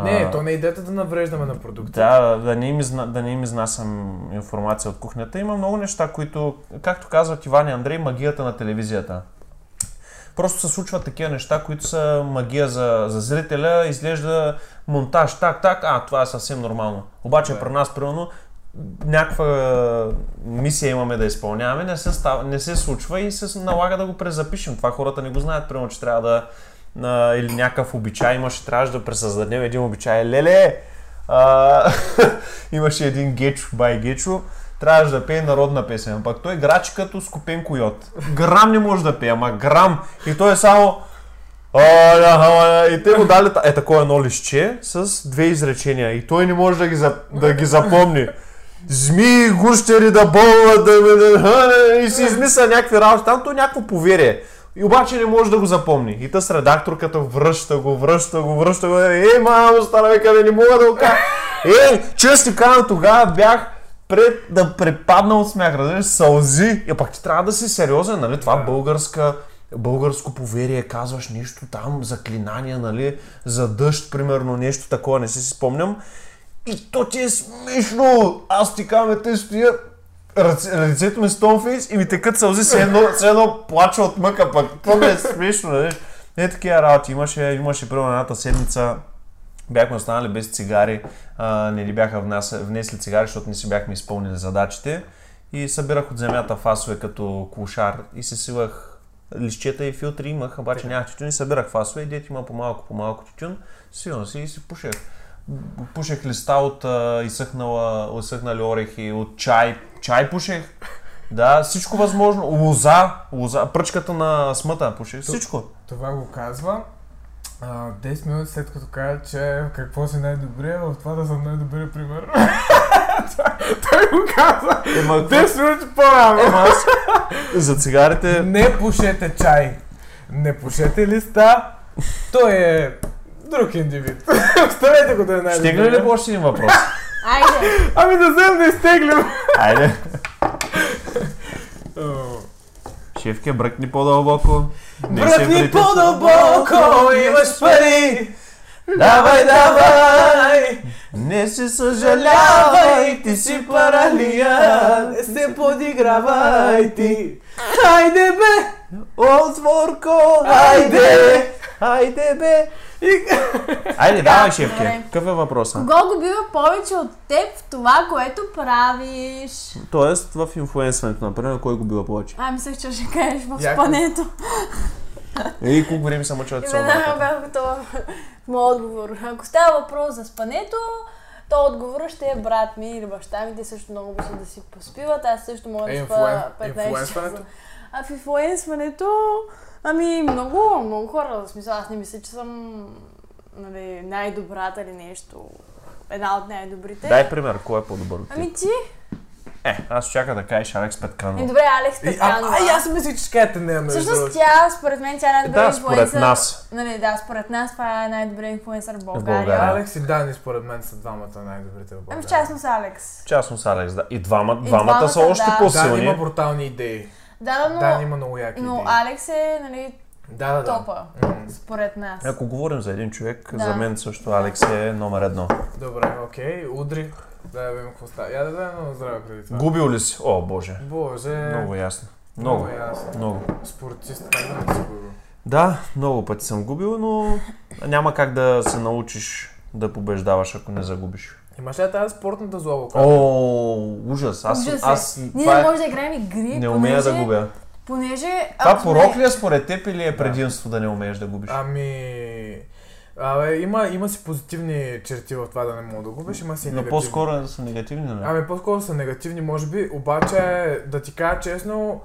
Не, то не е идеята да навреждаме на продукта. Да, да не, им изна, да не им изнасям информация от кухнята. Има много неща, които, както казват Иван и Андрей, магията на телевизията. Просто се случват такива неща, които са магия за, за зрителя, изглежда монтаж, так, так, а, това е съвсем нормално. Обаче Да. при нас, примерно, някаква мисия имаме да изпълняваме, не се, става, не се случва и се налага да го презапишем. Това хората не го знаят, примерно, че трябва да а, или някакъв обичай имаше, трябваше да пресъздадем един обичай. Леле! А, имаше един Гечо, бай Гечо, трябваше да пее народна песен, пък той грач като скопен койот. Грам не може да пее, ама грам. И той е само... И те му дали е такова едно листче с две изречения и той не може да ги, да ги запомни. Змии, гущери да болват, да, да, да, и си измисля някакви работи. Там то някакво поверие. И обаче не може да го запомни. И та с редакторката връща го, връща го, връща го. Е, мамо, стара къде не мога да го кажа. Е, често казвам, тогава бях пред да препадна от смях, разбираш, сълзи. И пак ти трябва да си сериозен, нали? Това българска, българско поверие, казваш нещо там, заклинания, нали? За дъжд, примерно, нещо такова, не си спомням. И то ти е смешно! Аз ти казвам, те стоя, ръце, лицето ми стонфейс и ми текат сълзи, се едно, се едно плача от мъка, пък това ми е смешно, нали? Не такива работи. Имаше, имаше примерно едната седмица, бяхме останали без цигари, а, не ли бяха внася, внесли цигари, защото не си бяхме изпълнили задачите. И събирах от земята фасове като клошар и се сивах лищета и филтри имах, обаче нямах тютюн и събирах фасове и дете има по-малко, по-малко тютюн, свивам си и си пушех. Пушех листа от а, изсъхнала, изсъхнали орехи, от чай. Чай пушех. Да, всичко възможно. Лоза, лоза, пръчката на смъта пушех. Всичко. Това го казва. А, 10 минути след като кажа, че какво си най-добрия, в това да съм най-добрия пример. той, го казва Ема, 10 минути по-рано. ема аз за цигарите Не пушете чай. Не пушете листа. Той е друг индивид. Оставете го да е най Ще ли още един въпрос? Айде! Ами да вземем да изтеглим. Айде. Шефке, бръкни по-дълбоко. Бръкни по-дълбоко, имаш пари. Давай, давай! Не се съжалявай, ти си паралия. Не се подигравай ти. Хайде бе! Отворко, Хайде! Хайде бе! Айде, давай, шефке. добре. Какъв е въпросът? Кого го бива повече от теб в това, което правиш? Тоест, в инфлуенсването, например, кой го бива повече? А, мислех, че ще кажеш в Яко. спането. И колко време се мъчат И само. веднага бях готова в моят отговор. Ако става въпрос за спането, то отговорът ще е брат ми или баща ми. Те също много обичат да си поспиват. Аз също мога Е, да спа инфлуен- 15 инфлуенсването? часа. А в инфлуенсването, ами много, много хора. В смисъл, аз не мисля, че съм нали, най-добрата или нещо. Една от най-добрите. Дай пример, кой е по-добър от? Ами ти? Е, аз чака да кажеш Алекс Е, Петканов. добре, Алекс а, Петканова. а, аз мислих, че ще кажете не, между Всъщност тя, според мен, тя е Е, най-добрият да, според инфлуенсър. нас. Нали, да, според нас това е най-добрият инфлуенсър в България. България. Алекс и Дани според мен са двамата най-добрите в България. Ами в частност Алекс. Частно с Алекс, да. И двама, И двамата, двамата, са още да. По-силни. има брутални идеи. Да, да, но, Дани има много яки но идеи. Алекс е, нали, Да, да, да. топа, М, според нас. Ако говорим за един човек, Да. за мен също Алекс е номер едно. Добре, окей. Удри. Да, да видим какво става. Я да дадем много здраве преди това. Губил ли си? О, боже. Боже. Много ясно. Много. ясно. Много. Спортист, как да си губил? Да, много пъти съм губил, но няма как да се научиш да побеждаваш, ако не загубиш. Имаш ли тази спортната злоба? О, ужас. Аз, Ужас е. аз Ние това не е, можем да играем игри, не умея понеже, да губя. понеже... Това порок ли е според теб или е предимство да не умееш да губиш? Ами... Абе, има, има си позитивни черти в това да не мога да губиш, има си Но негативни. по-скоро са негативни, нали? Ами по-скоро са негативни, може би, обаче да ти кажа честно,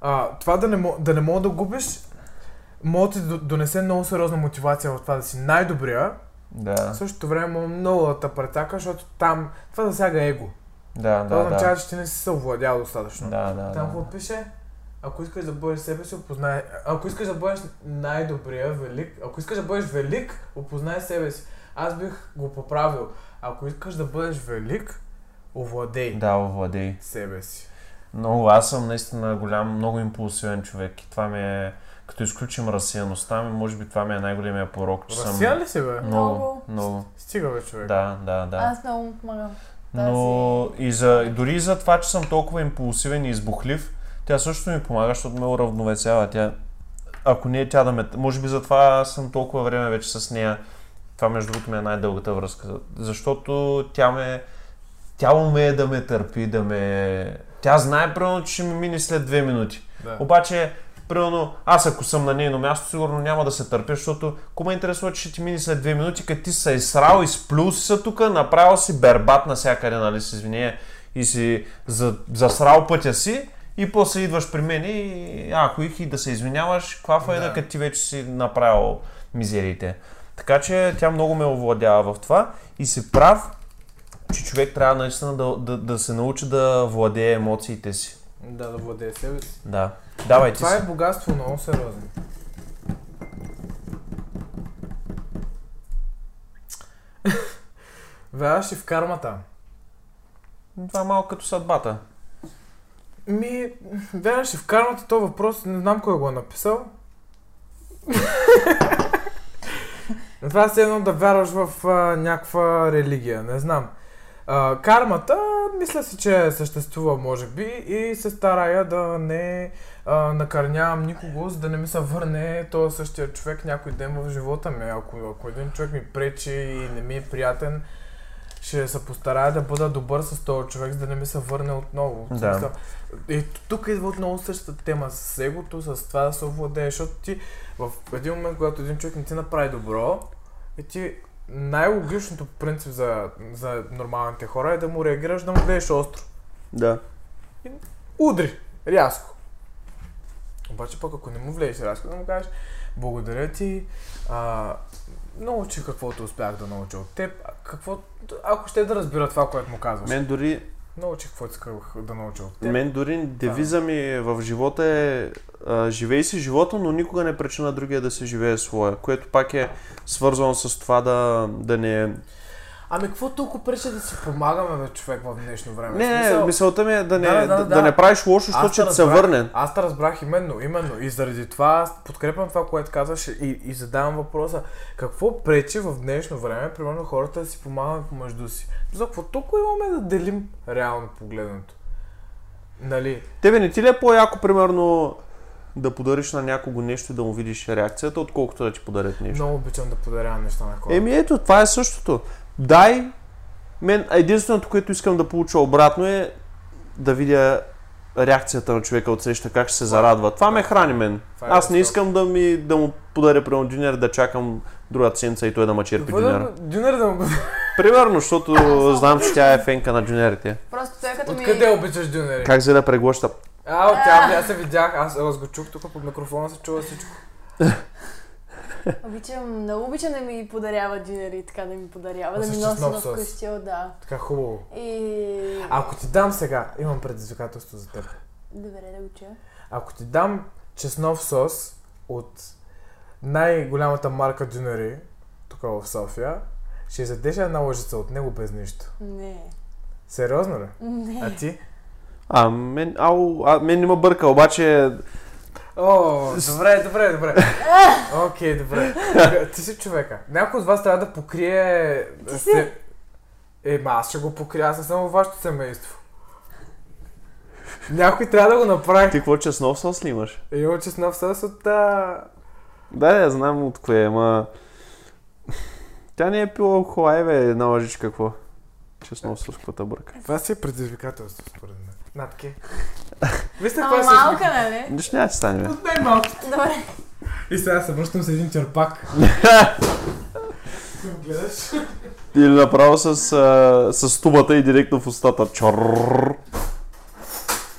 а, това да не, да не мога да губиш, може да ти до- донесе много сериозна мотивация в това да си най-добрия, Да, в същото време има много да те прецака, защото там това засяга его. да, това да, означава, да. че ти не си се овладял достатъчно. Да, да, Там да. какво пише? Ако искаш да бъдеш себе си, опознай... Ако искаш да бъдеш най-добрия, велик... Ако искаш да бъдеш велик, опознай себе си. Аз бих го поправил. Ако искаш да бъдеш велик, овладей Да, овладей. себе си. Много, аз съм наистина голям, много импулсивен човек и това ми е, като изключим разсеяността ми, може би това ми е най-големия порок, че съм... Разсиян ли си, бе? Много, Много. Стига, бе, човек. Да, да, да. Аз много му помагам. Но и за, дори и за това, че съм толкова импулсивен и избухлив, тя също ми помага, защото ме уравновесява. Тя, ако не е тя да ме... Може би затова съм толкова време вече с нея. Това между другото ми е най-дългата връзка. Защото тя ме... Тя умее да ме търпи, да ме... Тя знае, примерно, че ще ми мине след две минути. Да. Обаче, примерно, аз ако съм на нейно място, сигурно няма да се търпя, защото ако ме интересува, че ще ти мине след две минути, като ти се изсрал, изплюл си се тук, направил си бербат навсякъде, нали, с извинение, и си за, засрал пътя си, и после идваш при мен и ако их и да се извиняваш, каква файда, Да. като ти вече си направил мизериите. Така че тя много ме овладява в това и си прав, че човек трябва наистина да, да, да се научи да владее емоциите си. Да, да владее себе си. Да. Давай ти Това си. е богатство, много сериозно. Вярваш ли в кармата? Това е малко като съдбата. Ми, вярваш ли в кармата, то въпрос, не знам кой го е написал. Това е едно да вярваш в а, някаква религия, не знам. А, кармата, мисля си, че съществува, може би, и се старая да не а, накърнявам никого, за да не ми се върне този същия човек някой ден в живота ми. Ако, ако един човек ми пречи и не ми е приятен, ще се постарая да бъда добър с този човек, за да не ми се върне отново. Да. И тук идва отново същата тема с егото, с това да се овладееш, защото ти в един момент, когато един човек не ти направи добро, и ти най-логичното принцип за, за нормалните хора е да му реагираш, да му гледаш остро. Да. Удри, рязко. Обаче пък ако не му влезеш рязко, да му кажеш, благодаря ти, а, научих каквото успях да науча от теб, какво, ако ще да разбира това, което му казваш. Мен дори, Научих каквото исках да науча от теб. мен дори девиза ми в живота е а, живей си живота, но никога не пречи на другия да се живее своя, което пак е свързано с това да, да не... Ами какво толкова пречи да си помагаме бе, човек в днешно време? Не, смисъл- мисълта ми е да не, Да, да, да, да, не правиш лошо, защото ще ти се разбрах. върне. Аз те разбрах именно, именно. И заради това аз подкрепям това, което казваш и, и задавам въпроса. Какво пречи в днешно време, примерно хората да си помагат помежду си? За какво толкова имаме да делим реално погледнато? Нали? Тебе не ти ли е по-яко, примерно, да подариш на някого нещо и да му видиш реакцията, отколкото да ти подарят нещо? Много обичам да подарявам неща на хората. Еми ето, това е същото. Дай, мен единственото, което искам да получа обратно е да видя реакцията на човека от среща, как ще се зарадва. Това ме храни мен. Е Аз не искам да ми да му подаря примерно дюнер, да чакам другата седмица и той да ма черпи дюнера. дюнер да му... Примерно, защото знам, че тя е фенка на дюнерите. Просто той като ми... Откъде обичаш дюнери? Как за да преглъща? А, от тя, аз се видях, аз, аз го чух тук под микрофона, се чува всичко. Обичам, много обичам да ми подарява джинери, така да ми подарява, А да ми носи на сос. вкъщи, о, да. Така хубаво. И... Ако ти дам сега, имам предизвикателство за теб. Добре да чуя. Ако ти дам чеснов сос от най-голямата марка Дюнери, тук в София, ще изядеш една лъжица от него без нищо. Не. Сериозно ли? Не. А ти? А, мен, ау, а, мен не ме бърка, обаче О, добре, добре, добре. Окей, добре. Ти си човека. Някой от вас трябва да покрие... Ти си. Е, ма аз ще го покрия, аз не съм във вашето семейство. Някой трябва да го направи. ти какво чеснов сос ли имаш? Е, Има чеснов сос от... А... Да, да, знам от кое, ама... Тя не е пила алкохол, бе, една лъжичка какво? Честно с каквата бърка. Това си е предизвикателство, според мен. Натке. Вижте какво е малка, нали? Нищо няма да стане, бе. От най-малките. Добре. И сега се връщам с един черпак. Гледаш? Или направо с, а, с тубата и директно в устата. Чоррррр.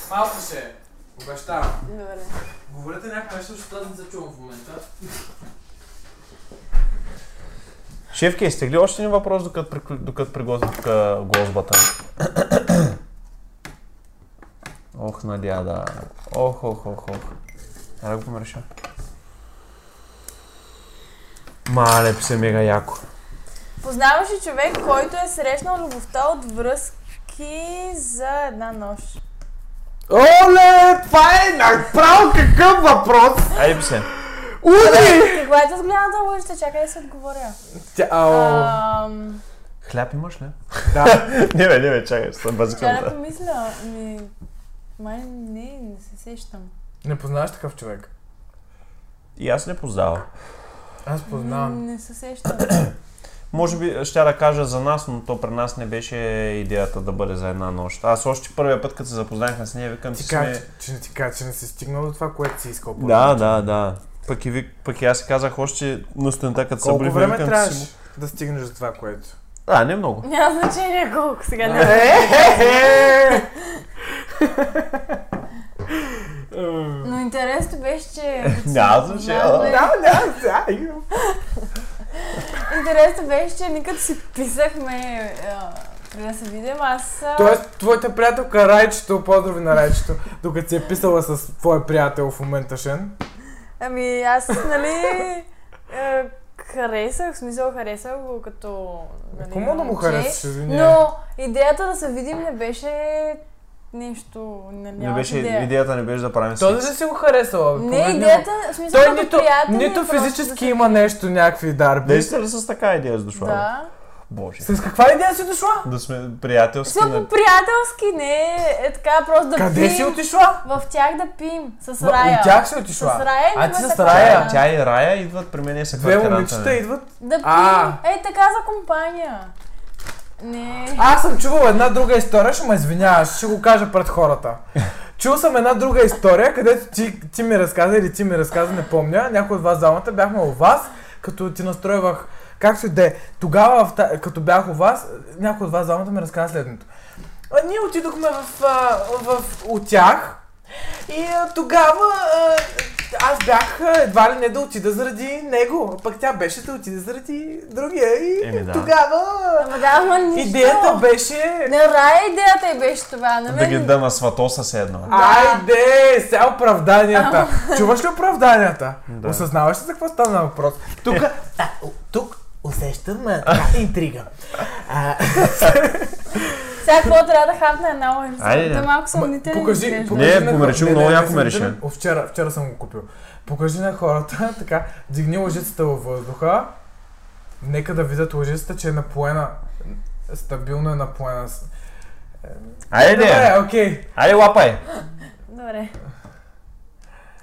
Малко ще е. Обещавам. Добре. Говорете някакво нещо, защото аз не се чувам в момента. Шефки, сте ли още един въпрос, докато, докато приготвя тук гозбата? Ох, надяда. Ох, ох, ох, ох. Я да го помреша. Мале, се мега яко. Познаваш ли човек, който е срещнал любовта от връзки за една нощ? Оле, това е направо какъв въпрос! Айде се. Уди! Каква е голямата лъжица? Чакай да се отговоря. Тя, Ам, Хляб имаш ли? да. не бе, не бе, чакай, съм Чакай да базикам. помисля. Ми... Май не, не се сещам. Не познаваш такъв човек. И аз не познавам. Аз познавам. Не се сещам. Може би ще да кажа за нас, но то при нас не беше идеята да бъде за една нощ. Аз още първия път, като се запознахме с нея, викам, че Ти кажа, сме... че не ти кажа, че не си стигнал до това, което си искал. Да, да, да. Пък и, пък и аз си казах още на студента, като се Колко събудихме, време викам, че трябваше си да стигнеш до това, което? Му- А, не много. Няма значение колко сега не. Е, Но интересното беше, че... Няма значение. Познаваме- Да, да, да. имам. Интересното беше, че като си писахме преди да се видим, аз... Тоест, твоята приятелка Райчето, поздрави на Райчето, докато си е писала с твоя приятел в момента Шен. Ами аз, нали, е, харесах, в смисъл харесах го като... Нали, Какво мога да му харесаш, извиняй? Но идеята да се видим не беше нещо... Не, Не беше, идея. идеята не беше да правим Този секс. ли си го харесала? бе? Не, идеята, в смисъл Той нито, приятели, нито да физически се има нещо, някакви дарби. Наистина с така идея с дошла. бе? Да. Боже. С каква идея си дошла? Да сме приятелски. Смисъл на- по-приятелски, не е така просто да Къде пим. си отишла? В тях да пим. С В- Рая. От тях си С отишла. Рая А ти с Рая? Тя и Рая идват при мен и са Две момичета идват. Да пим. А. Е, така за компания. Не. Аз съм чувал една друга история, ще ме извиняваш, ще го кажа пред хората. Чул съм една друга история, където ти, ти ми разказа или ти ми разказа, не помня, някой от вас залата бяхме у вас, като ти настройвах както и да е. Тогава, в като бях у вас, някой от вас двамата ми разказа следното. А, ние отидохме в, а, в, от тях и а, тогава а, аз бях едва ли не да отида заради него, пък тя беше да отиде заради другия и Еми, да. тогава Ама да, ама нищо. идеята беше... Не, рая идеята и беше това. На Да мен... ги да на сватоса се едно. Айде, сега оправданията. Чуваш ли оправданията? Да. Осъзнаваш ли за какво стана въпрос? Тук, а, о, тук усещам а, така, интрига. А, Сега какво трябва да хапна една лъжица? Айде, Да малко Ма, съмнителен покажи, покажи Не, го, много яко ме реши. Вчера, вчера съм го купил. Покажи на хората, така, дигни лъжицата във въздуха. Нека да видят лъжицата, че е напоена. Стабилно е напоена. с- Айде, Добре, окей. айде лапай. Добре.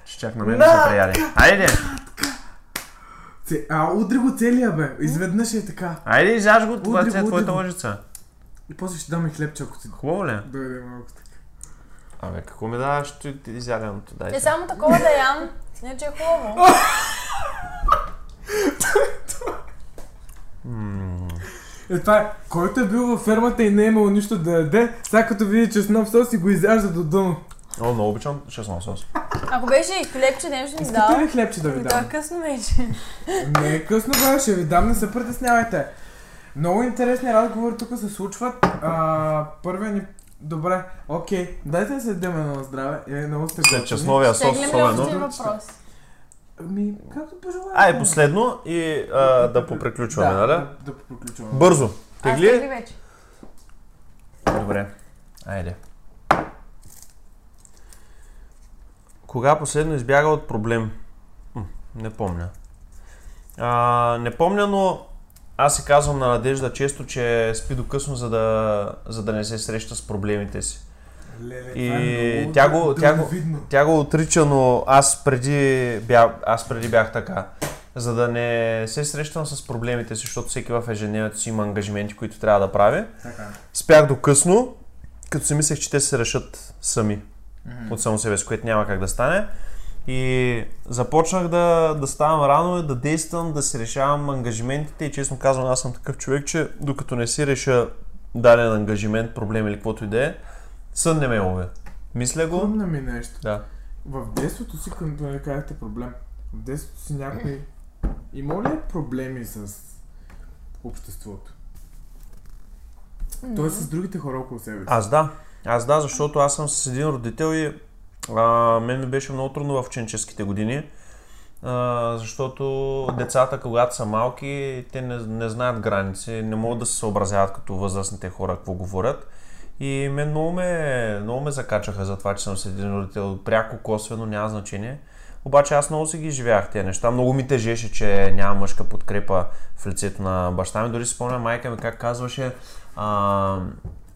Ще чак на мен да се прияде. Айде, Це- А, удри го целия, бе. Изведнъж е така. айде изяж го, това е твоята лъжица. И после ще дам и хлебче, ако ти Хубаво ли? дойде малко така. Абе, какво ми даваш ти изяденото? Дай Е, само такова да ям, иначе е хубаво. Е, това е, който е бил във фермата и не е имал нищо да яде, сега като види чеснок сос и го изяжда до дъно. О, много обичам шестно сос. Ако беше и хлебче, нещо ми Искате дал. ли хлебче да ви дам? е късно вече. Не е късно, бе, ще ви дам, не се притеснявайте. Много интересни разговори тук се случват. А, първия ни... Добре, окей. Дайте да се дадем едно на здраве. Е, много сте След готини. честновия сос особено. въпрос? Ами, както пожелаете. Ай, последно и а, да поприключваме, да, нали? Да, да поприключваме. Бързо. Аз тегли Тегли? вече. Добре. Айде. Кога последно избяга от проблем? М, не помня. А, не помня, но аз се казвам на Надежда често, че спи до късно, за да, за да не се среща с проблемите си. Леле, И е много тя го- тя го-. Тя го отрича, но аз преди, бях, аз преди бях така. За да не се срещам с проблемите си, защото всеки в ежедневието си има ангажименти, които трябва да прави. Така. Спях до късно, като си мислех, че те се решат сами от само себе си, което няма как да стане. И започнах да, да ставам рано и да действам, да си решавам ангажиментите и честно казвам, аз съм такъв човек, че докато не си реша даден ангажимент, проблем или каквото и да е, сън не ме лови. Мисля го. Хрумна ми нещо. Да. В детството си, като не казахте проблем, в детството си някой има ли проблеми с обществото? Тоест с другите хора около себе си. Аз да. Аз да, защото аз съм с един родител и а, мен ми беше много трудно в ученическите години. А, защото децата, когато са малки, те не, не знаят граници, не могат да се съобразяват като възрастните хора, какво говорят. И мен много ме, много ме закачаха за това, че съм с един родител. Пряко, косвено, няма значение. Обаче аз много си ги живях тези неща. Много ми тежеше, че няма мъжка подкрепа в лицето на баща ми. Дори си спомням майка ми как казваше, а,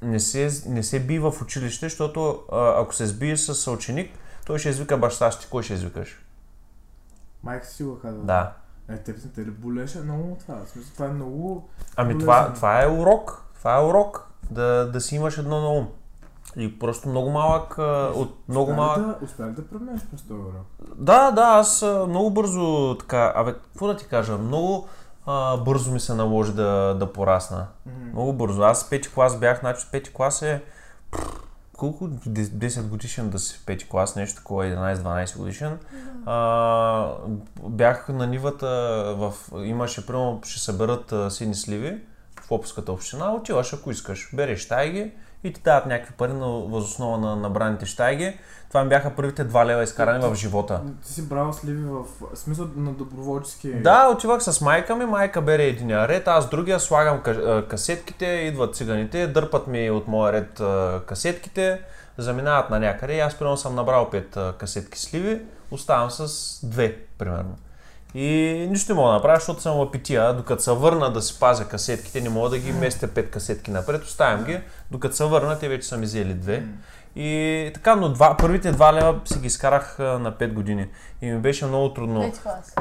не, се, не се би в училище, защото а, ако се сбие с съученик, той ще извика баща си. Кой ще извикаш? Майка си го казва. Да. Е, не те ли болеше много това? В смисъл, това е много... Ами това, това е урок. Това е урок. Да, да си имаш едно на ум. И просто много малък, а, от много малък... Да, успя ли да преминеш през урок? Да, да, аз много бързо така, абе, какво да ти кажа, много а, бързо ми се наложи да, да порасна. Много бързо. Аз пети клас бях, значи пети клас е колко 10 годишен да си в пети клас, нещо такова, 11-12 годишен. А, бях на нивата, в, имаше, примерно, ще съберат а, сини сливи в Лопската община, отиваш ако искаш, береш тайги и ти дават някакви пари на възоснова на набраните щайги. Това ми бяха първите 2 лева изкарани в живота. Ти си брал сливи в смисъл на доброволчески... Да, отивах с майка ми, майка бере единия ред, аз другия слагам касетките, идват циганите, дърпат ми от моя ред касетките, заминават на някъде и аз примерно съм набрал 5 касетки сливи, оставам с 2, примерно. И нищо не мога да направя, защото съм апетия. Докато се върна да си пазя касетките, не мога да ги местя 5 касетки напред, оставям ги. Докато се върна, те вече са ми взели две. И така, но два, първите два лева си ги изкарах на 5 години. И ми беше много трудно. Пети клас.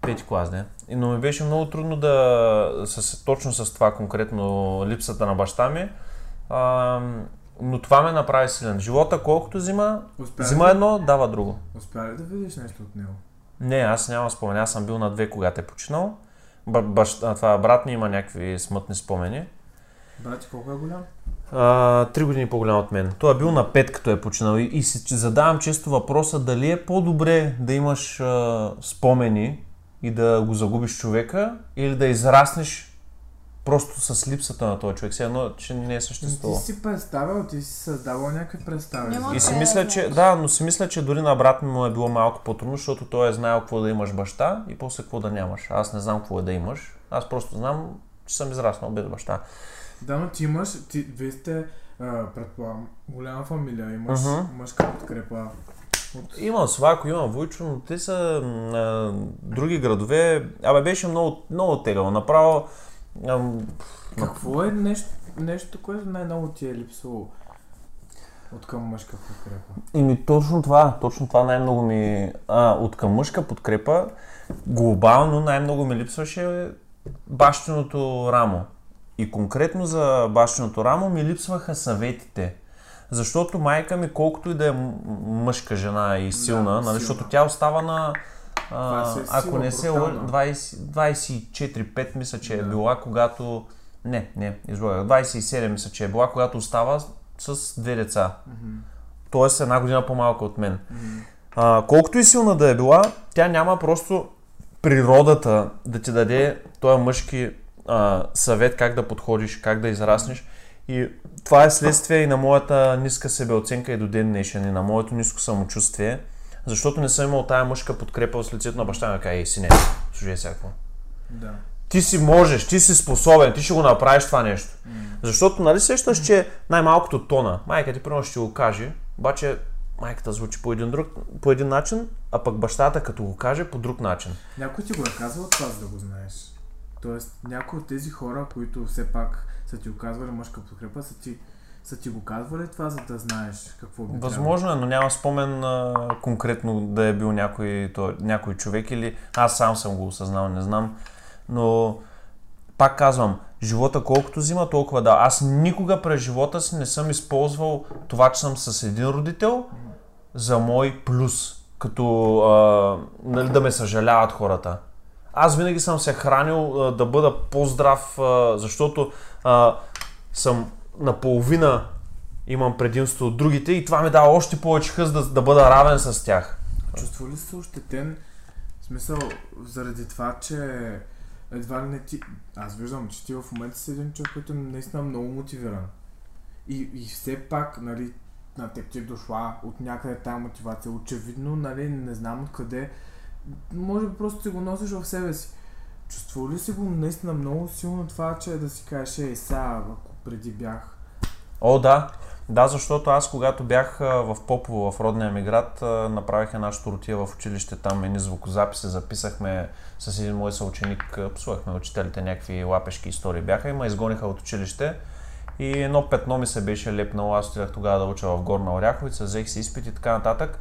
Пети клас, не. И, Но ми беше много трудно да, с, точно с това конкретно липсата на баща ми. А, но това ме направи силен. Живота колкото взима, Успя взима да- едно, дава друго. Успя ли да видиш нещо от него? Не, аз нямам спомен. Аз съм бил на две, когато е починал. А, това брат ми има някакви смътни спомени. Брати, колко е голям? А, три години по-голям от мен. Той е бил на пет, като е починал. И, и си задавам често въпроса дали е по-добре да имаш а, спомени и да го загубиш човека, или да израснеш просто с липсата на този човек. Все едно, че не е Ти съществувал. си представил, ти си създавал някакви представи. Няма И си Е, мисля, че, да, но си мисля, че дори на брат ми му е било малко по-трудно, защото той е знаел какво да имаш баща и после какво да нямаш. Аз не знам какво е да имаш. Аз просто знам, че съм израснал без баща. Да, но ти имаш, ти, вие сте, а, предполагам, голяма фамилия, имаш Мгм. мъжка подкрепа. От... Имам Свако, имам Войчо, но те са а, други градове. Абе, беше много, много тегаво. Направо... ам, Какво е нещо, нещо, което най-много ти е липсвало от към мъжка подкрепа? Ими точно това, точно това най-много ми... А, от към мъжка подкрепа, глобално най-много ми липсваше бащиното рамо. И конкретно за бащиното рамо ми липсваха съветите. Защото майка ми, колкото и да е мъжка жена и силна, Да, нали, силна. защото тя остава на... А, е ако не се брутална. лъжа, 20 24-5 мисля, че е Да. била, когато... Не, не, излагах. 27 мисля, че е била, когато остава с две деца. Тоест една година по-малка от мен. А, колкото и силна да е била, тя няма просто природата да ти даде този мъжки а, съвет как да подходиш, как да израснеш. И това е следствие и на моята ниска себеоценка и до ден днешен, и на моето ниско самочувствие, защото не съм имал тая мъжка подкрепа в лицето на баща ми, да каже, ей, сине, служи всяко. Да. Ти си можеш, ти си способен, ти ще го направиш това нещо. Защото, нали сещаш, че най-малкото тона, майка ти примерно ще го каже, обаче майката звучи по един, друг, по един начин, а пък бащата като го каже по друг начин. Някой ти го е казвал това, за да го знаеш. Тоест, някои от тези хора, които все пак са ти оказвали мъжка подкрепа, са ти, са ти го казвали това, за да знаеш какво би Възможно е, но няма спомен а, конкретно да е бил някой, той, някой човек или аз сам съм го осъзнал, не знам. Но пак казвам, живота колкото взима, толкова да. Аз никога през живота си не съм използвал това, че съм с един родител за мой плюс. Като а, нали, да ме съжаляват хората. Аз винаги съм се хранил а, да бъда по-здрав, а, защото а, съм наполовина имам предимство от другите и това ми дава още повече хъз да, да бъда равен с тях. Чувства ли се ощетен? Смисъл, заради това, че едва ли не ти... Аз виждам, че ти в момента си един човек, който е наистина много мотивиран. И, и все пак, нали, на теб ти е дошла от някъде тази мотивация. Очевидно, нали, не знам откъде. Може би просто си го носиш в себе си. Чувствал ли си го наистина много силно това, че да си кажеш, ей, сега, ако преди бях О, да. Да, защото аз когато бях в Попово, в родния ми град, направих една штуротия в училище, там едни звукозаписи, записахме с един мой съученик, псувахме учителите, някакви лапешки истории бяха и ме изгониха от училище. И едно петно ми се беше лепнало, аз отидах тогава да уча в Горна Оряховица, взех си изпит и така нататък.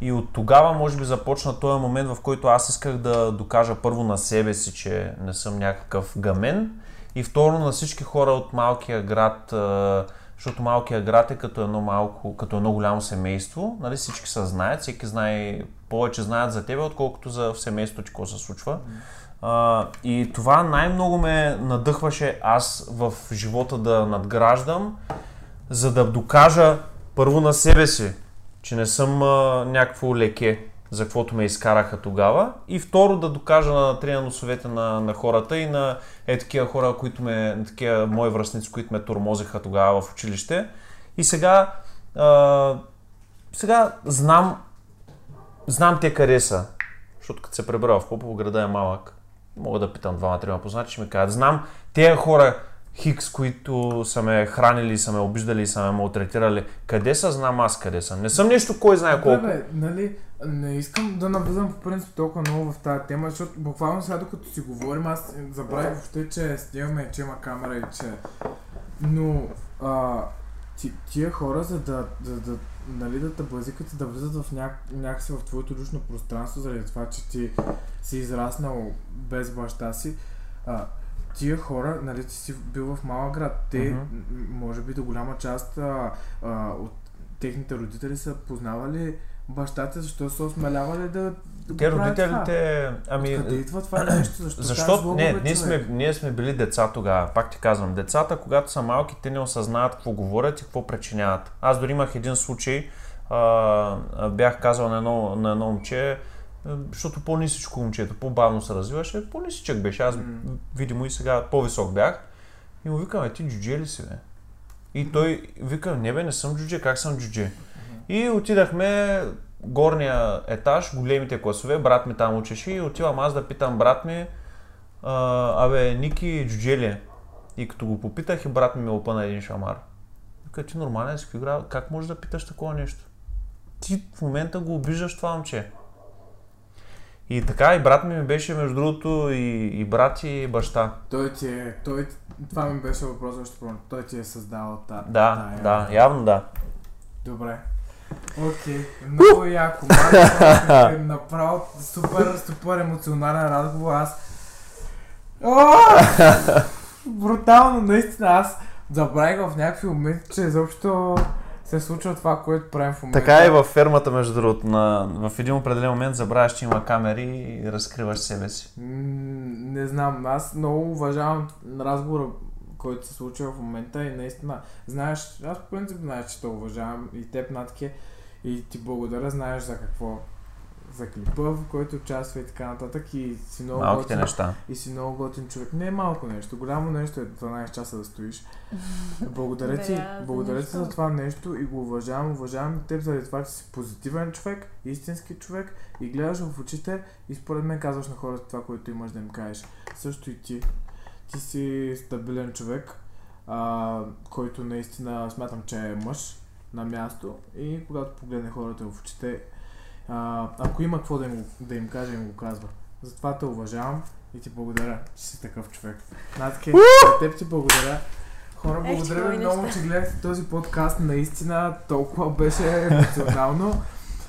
И от тогава, може би, започна този момент, в който аз исках да докажа първо на себе си, че не съм някакъв гамен. И второ на всички хора от малкия град, защото малкия град е като едно малко, като едно голямо семейство. Нали, всички се знаят, всеки знае, повече знаят за тебе, отколкото за в семейството, че какво се случва. А, и това най-много ме надъхваше аз в живота да надграждам, за да докажа първо на себе си, че не съм а, някакво леке, за каквото ме изкараха тогава. И второ да докажа на три на носовете на, на хората и на е такива хора, които ме, на такива мои връзници, които ме тормозиха тогава в училище. И сега, а, сега знам, знам те къде са. Защото като се пребра в Попово, града е малък. Мога да питам двама-трима познати, ще ми кажат. Знам тези хора, хикс, които са ме хранили, са ме обиждали са ме малтретирали. Къде са, знам аз къде съм. Не съм нещо кой знае колко. Бе, бе, нали, не искам да навлизам по принцип толкова много в тази тема, защото буквално сега докато си говорим, аз забравих въобще, че снимаме, че има камера и че... Но а, ти, тия хора, за да, да, да, нали, да те базикат и да влизат в няк, някакси в твоето лично пространство, заради това, че ти си израснал без баща си, а, тия хора, нали, ти си бил в малък град. Те, м- може би до голяма част а, а, от техните родители са познавали бащата, защо са осмелявали да да Те правят това? родителите, ами... Къде идва това нещо? Защо, Защото не, ние, сме, ние сме били деца тогава, пак ти казвам. Децата, когато са малки, те не осъзнават какво говорят и какво причиняват. Аз дори имах един случай, а, бях казал на едно, на едно момче, защото по-нисичко момчето, по-бавно се развиваше, по-нисичък беше. Аз, М. видимо и сега по-висок бях. И му викам, е, ти джудже ли си, бе? И той вика, не бе, не съм джудже, как съм джудже? И отидахме горния етаж, големите класове, брат ми там учеше и отивам аз да питам брат ми, а, абе, Ники джудже ли е? И като го попитах и брат ми ме опъна един шамар. Вика, ти нормален си, какви гра- как можеш да питаш такова нещо? Ти в момента го обиждаш това момче. И така, и брат ми ми беше, между другото, и, и брат и баща. Той ти е... Той, това ми беше въпрос, помня. Той ти е създал та, Да, тая- да, явно да. Добре. Окей, много яко. Малко, направо супер, супер емоционален разговор. Аз... О! Брутално, наистина. Аз забравих в някакви моменти, че изобщо се случва това, което правим в момента. Така е във фермата, между другото. На, в един определен момент забравяш, че има камери и разкриваш себе си. М, Не знам, аз много уважавам разговора, който се случва в момента и наистина, знаеш, аз по принцип знаеш, че те уважавам и теб натке и ти благодаря, знаеш за какво, за клипа, в който участва и така нататък и си много Малките готин, неща. и си много готин човек. Не е малко нещо, голямо нещо е 12 часа да стоиш. Благодаря ти, Благодаря ти за това нещо и го уважавам, уважавам теб заради това, че си позитивен човек, истински човек и гледаш в очите и според мен казваш на хората това, което имаш да им кажеш. Също и ти. Ти си стабилен човек, а, който наистина смятам, че е мъж на място и когато погледне хората в очите, а, ако има какво да им, да им каже, им го казва. Затова те уважавам и ти благодаря, че си такъв човек. Натке, на теб ти благодаря. Хора, благодаря ви много, че гледахте този подкаст. Наистина толкова беше емоционално.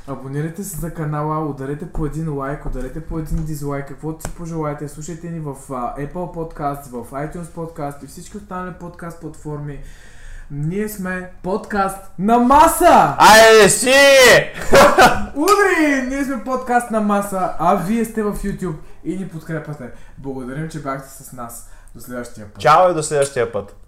Абонирайте се за канала, ударете по един лайк, ударете по един дизлайк, каквото си пожелаете. Слушайте ни в Apple Podcast, в iTunes Podcast и всички останали подкаст платформи. Ние сме подкаст на маса! Айде си! Удри! Ние сме подкаст на маса, а вие сте в YouTube и ни подкрепяте. Благодарим, че бяхте с нас. До следващия път. Чао и до следващия път.